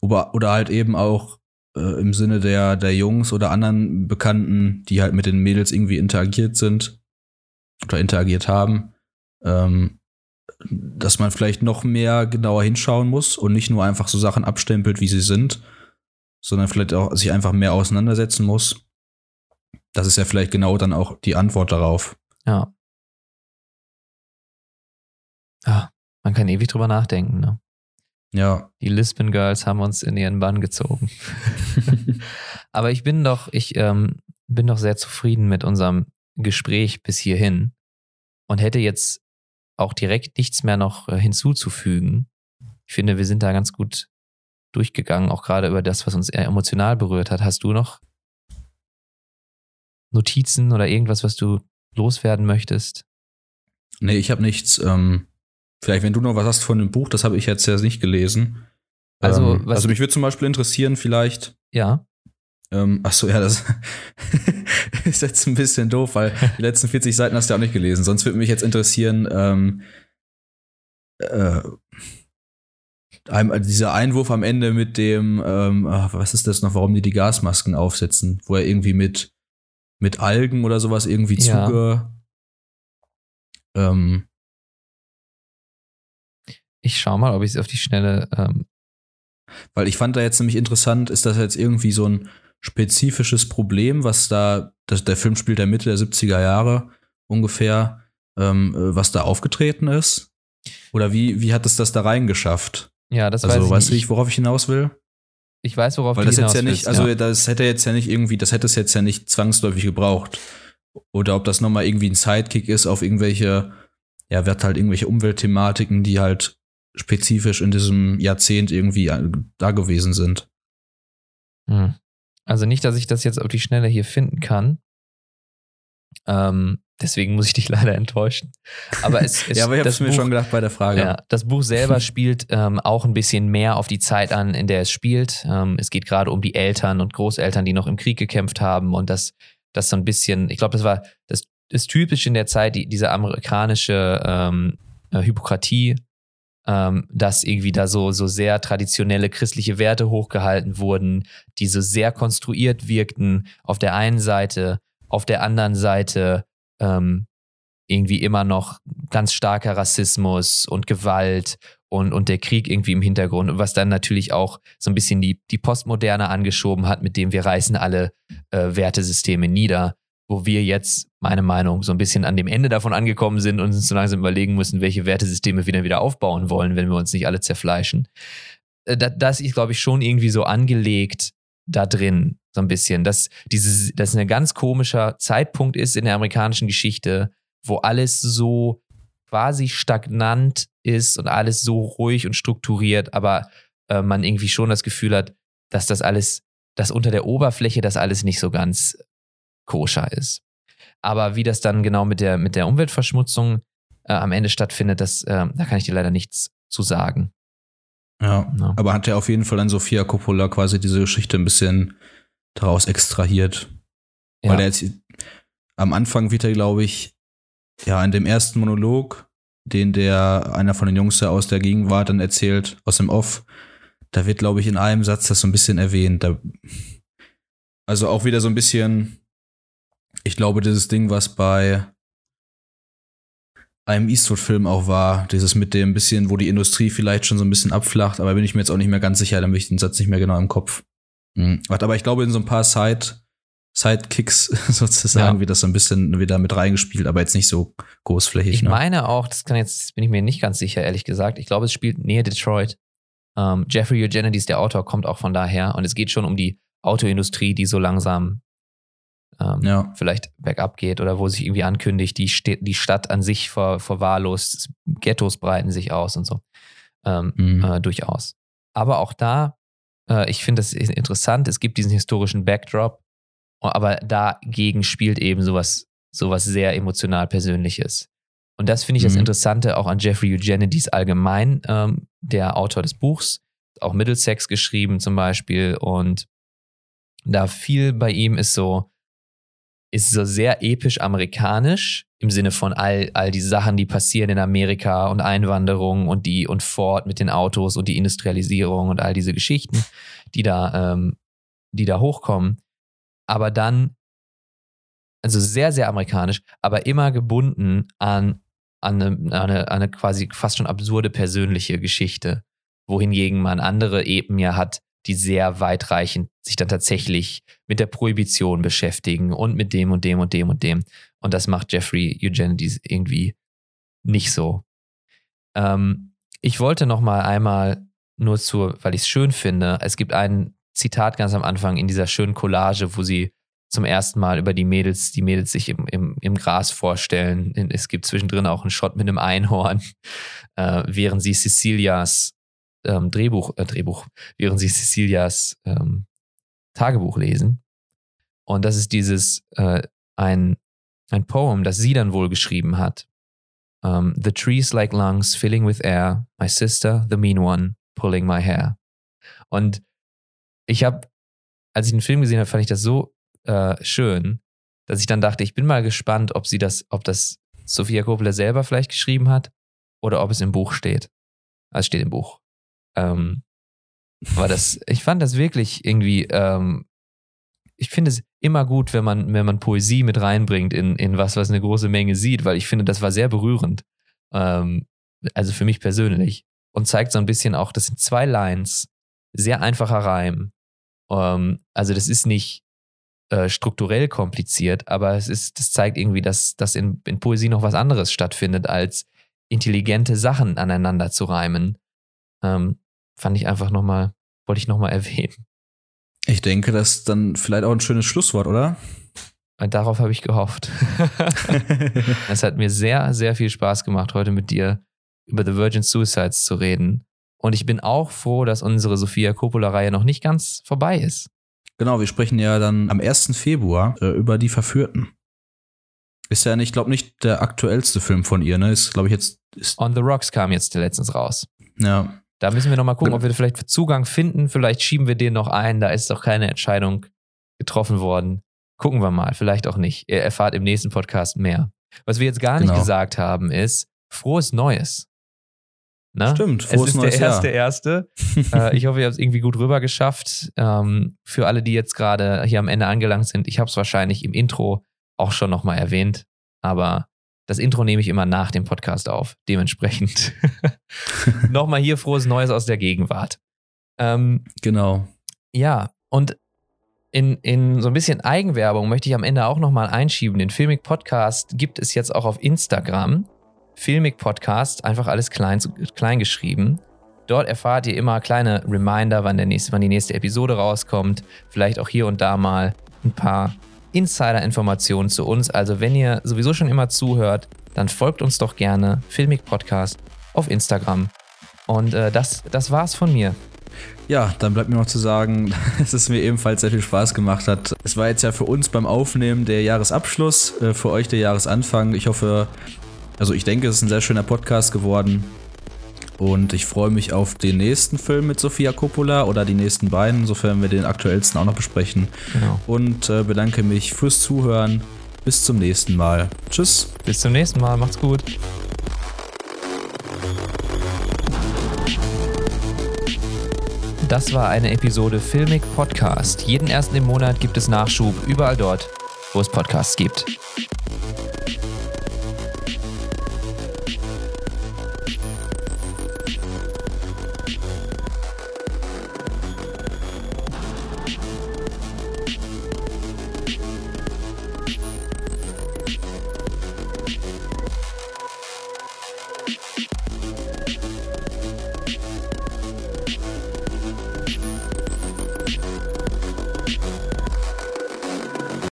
oder, oder halt eben auch äh, im Sinne der, der Jungs oder anderen Bekannten, die halt mit den Mädels irgendwie interagiert sind oder interagiert haben, ähm, dass man vielleicht noch mehr genauer hinschauen muss und nicht nur einfach so Sachen abstempelt, wie sie sind, sondern vielleicht auch sich einfach mehr auseinandersetzen muss das ist ja vielleicht genau dann auch die Antwort darauf. Ja. Ja, man kann ewig drüber nachdenken, ne? Ja. Die Lisbon Girls haben uns in ihren Bann gezogen. [laughs] Aber ich bin doch, ich ähm, bin doch sehr zufrieden mit unserem Gespräch bis hierhin und hätte jetzt auch direkt nichts mehr noch äh, hinzuzufügen. Ich finde, wir sind da ganz gut durchgegangen, auch gerade über das, was uns eher emotional berührt hat. Hast du noch Notizen oder irgendwas, was du loswerden möchtest? Nee, ich habe nichts. Ähm, vielleicht, wenn du noch was hast von dem Buch, das habe ich jetzt ja nicht gelesen. Also, ähm, also mich würde zum Beispiel interessieren, vielleicht. Ja. Ähm, ach so, ja, das [laughs] ist jetzt ein bisschen doof, weil die letzten 40 Seiten hast du ja auch nicht gelesen. Sonst würde mich jetzt interessieren, ähm, äh, dieser Einwurf am Ende mit dem, ähm, ach, was ist das noch, warum die die Gasmasken aufsetzen, wo er irgendwie mit, mit Algen oder sowas irgendwie ja. zuge. Ähm, ich schau mal, ob ich es auf die Schnelle. Ähm Weil ich fand da jetzt nämlich interessant, ist das jetzt irgendwie so ein spezifisches Problem, was da, das, der Film spielt ja Mitte der 70er Jahre ungefähr, ähm, äh, was da aufgetreten ist? Oder wie, wie hat es das da reingeschafft? Ja, das also, weiß ich weißt nicht. du, worauf ich hinaus will? Ich weiß, worauf Weil du das jetzt hinaus ja nicht, also ja. das hätte jetzt ja nicht irgendwie, das hätte es jetzt ja nicht zwangsläufig gebraucht. Oder ob das nochmal irgendwie ein Sidekick ist auf irgendwelche, ja, wird halt irgendwelche Umweltthematiken, die halt spezifisch in diesem Jahrzehnt irgendwie äh, da gewesen sind. Hm. Also nicht, dass ich das jetzt auf die Schnelle hier finden kann. Ähm, deswegen muss ich dich [laughs] leider enttäuschen. Aber es, [laughs] es ja, aber ich habe mir Buch- schon gedacht bei der Frage. Ja, das Buch selber [laughs] spielt ähm, auch ein bisschen mehr auf die Zeit an, in der es spielt. Ähm, es geht gerade um die Eltern und Großeltern, die noch im Krieg gekämpft haben und das, das so ein bisschen, ich glaube, das war das ist typisch in der Zeit, die, diese amerikanische ähm, äh, Hypokratie, ähm, dass irgendwie da so, so sehr traditionelle christliche Werte hochgehalten wurden, die so sehr konstruiert wirkten auf der einen Seite, auf der anderen Seite ähm, irgendwie immer noch ganz starker Rassismus und Gewalt und, und der Krieg irgendwie im Hintergrund, und was dann natürlich auch so ein bisschen die, die Postmoderne angeschoben hat, mit dem wir reißen alle äh, Wertesysteme nieder, wo wir jetzt, meine Meinung, so ein bisschen an dem Ende davon angekommen sind und uns so langsam überlegen müssen, welche Wertesysteme wir dann wieder aufbauen wollen, wenn wir uns nicht alle zerfleischen. Äh, da- Das ist, glaube ich, schon irgendwie so angelegt da drin, so ein bisschen, dass dieses, dass ein ganz komischer Zeitpunkt ist in der amerikanischen Geschichte, wo alles so quasi stagnant ist und alles so ruhig und strukturiert, aber äh, man irgendwie schon das Gefühl hat, dass das alles, dass unter der Oberfläche das alles nicht so ganz koscher ist. Aber wie das dann genau mit der, mit der Umweltverschmutzung äh, am Ende stattfindet, das, äh, da kann ich dir leider nichts zu sagen. Ja. Ja. Aber hat ja auf jeden Fall an Sofia Coppola quasi diese Geschichte ein bisschen daraus extrahiert. Ja. Weil er jetzt am Anfang wird er, glaube ich, ja, in dem ersten Monolog, den der einer von den Jungs da aus der Gegenwart dann erzählt, aus dem Off, da wird, glaube ich, in einem Satz das so ein bisschen erwähnt. Da, also auch wieder so ein bisschen, ich glaube, dieses Ding, was bei einem Eastwood-Film auch war, dieses mit dem bisschen, wo die Industrie vielleicht schon so ein bisschen abflacht, aber bin ich mir jetzt auch nicht mehr ganz sicher, dann habe ich den Satz nicht mehr genau im Kopf. Mhm. Aber ich glaube, in so ein paar Side, Sidekicks [laughs] sozusagen Ja. wird das so ein bisschen wieder mit reingespielt, aber jetzt nicht so großflächig. Ich ne? meine auch, das kann jetzt, das bin ich mir nicht ganz sicher, ehrlich gesagt. Ich glaube, es spielt näher Detroit. Ähm, Jeffrey Eugenides, der Autor, kommt auch von daher. Und es geht schon um die Autoindustrie, die so langsam ähm, Ja. vielleicht bergab geht oder wo sich irgendwie ankündigt, die, Stä die Stadt an sich ver verwahrlost, Ghettos breiten sich aus und so. Ähm, Mhm. äh, durchaus. Aber auch da, äh, ich finde das interessant, es gibt diesen historischen Backdrop, aber dagegen spielt eben sowas, sowas sehr emotional Persönliches. Und das finde ich das Mhm. Interessante auch an Jeffrey Eugenides allgemein, ähm, der Autor des Buchs, auch Middlesex geschrieben zum Beispiel. Und da viel bei ihm ist so, ist so sehr episch amerikanisch im Sinne von all, all die Sachen, die passieren in Amerika und Einwanderung und die und Ford mit den Autos und die Industrialisierung und all diese Geschichten, die da, ähm, die da hochkommen. Aber dann, also sehr, sehr amerikanisch, aber immer gebunden an, an, eine, an, eine, an eine quasi fast schon absurde persönliche Geschichte, wohingegen man andere Epen ja hat, die sehr weitreichend sich dann tatsächlich mit der Prohibition beschäftigen und mit dem und dem und dem und dem. Und das macht Jeffrey Eugenides irgendwie nicht so. Ähm, ich wollte noch mal einmal nur zu, weil ich es schön finde, es gibt ein Zitat ganz am Anfang in dieser schönen Collage, wo sie zum ersten Mal über die Mädels, die Mädels sich im, im, im Gras vorstellen. Es gibt zwischendrin auch einen Shot mit einem Einhorn, [laughs] äh, während sie Cecilias ähm, Drehbuch, äh, Drehbuch, während sie Cecilias ähm, Tagebuch lesen. Und das ist dieses, äh, ein, ein Poem, das sie dann wohl geschrieben hat. Um, the trees like lungs filling with air, my sister, the mean one, pulling my hair. Und ich habe, als ich den Film gesehen habe, fand ich das so äh, schön, dass ich dann dachte, ich bin mal gespannt, ob sie das, ob das Sophia Coppola selber vielleicht geschrieben hat oder ob es im Buch steht. Also steht im Buch. Ähm, aber das, ich fand das wirklich irgendwie, ähm, ich finde es immer gut, wenn man, wenn man Poesie mit reinbringt in, in was, was eine große Menge sieht, weil ich finde, das war sehr berührend. Ähm, also für mich persönlich. Und zeigt so ein bisschen auch, das sind zwei Lines, sehr einfacher Reim. Ähm, also das ist nicht äh, strukturell kompliziert, aber es ist, das zeigt irgendwie, dass, dass in, in Poesie noch was anderes stattfindet, als intelligente Sachen aneinander zu reimen. Ähm, fand ich einfach nochmal, wollte ich nochmal [laughs] erwähnen. Ich denke, das ist dann vielleicht auch ein schönes Schlusswort, oder? Und darauf habe ich gehofft. [laughs] es hat mir sehr, sehr viel Spaß gemacht, heute mit dir über The Virgin Suicides zu reden. Und ich bin auch froh, dass unsere Sophia Coppola-Reihe noch nicht ganz vorbei ist. Genau, wir sprechen ja dann am 1. Februar äh, über die Verführten. Ist ja, ich glaube, nicht der aktuellste Film von ihr, ne? Ist, glaube ich, jetzt. Ist On the Rocks kam jetzt letztens raus. Ja. Da müssen wir nochmal gucken, ob wir vielleicht Zugang finden. Vielleicht schieben wir den noch ein. Da ist doch keine Entscheidung getroffen worden. Gucken wir mal. Vielleicht auch nicht. Ihr erfahrt im nächsten Podcast mehr. Was wir jetzt gar genau. nicht gesagt haben, ist frohes Neues. Na? Stimmt, frohes es ist neues der erste, Jahr. [laughs] erste. äh, ich hoffe, ihr habt es irgendwie gut rüber geschafft. Ähm, für alle, die jetzt gerade hier am Ende angelangt sind, ich habe es wahrscheinlich im Intro auch schon nochmal erwähnt, aber das Intro nehme ich immer nach dem Podcast auf. Dementsprechend [laughs] nochmal hier frohes Neues aus der Gegenwart. Ähm, genau. Ja, und in, in so ein bisschen Eigenwerbung möchte ich am Ende auch nochmal einschieben. Den Filmic Podcast gibt es jetzt auch auf Instagram. Filmic Podcast, einfach alles klein, klein geschrieben. Dort erfahrt ihr immer kleine Reminder, wann, der nächste, wann die nächste Episode rauskommt. Vielleicht auch hier und da mal ein paar Insider-Informationen zu uns. Also, wenn ihr sowieso schon immer zuhört, dann folgt uns doch gerne Filmic Podcast auf Instagram. Und äh, das, das war's von mir. Ja, dann bleibt mir noch zu sagen, [laughs] dass es mir ebenfalls sehr viel Spaß gemacht hat. Es war jetzt ja für uns beim Aufnehmen der Jahresabschluss, äh, für euch der Jahresanfang. Ich hoffe, also ich denke, es ist ein sehr schöner Podcast geworden. Und ich freue mich auf den nächsten Film mit Sofia Coppola oder die nächsten beiden, sofern wir den aktuellsten auch noch besprechen. Genau. Und äh, bedanke mich fürs Zuhören. Bis zum nächsten Mal. Tschüss. Bis zum nächsten Mal. Macht's gut. Das war eine Episode Filmic Podcast. Jeden ersten im Monat gibt es Nachschub überall dort, wo es Podcasts gibt.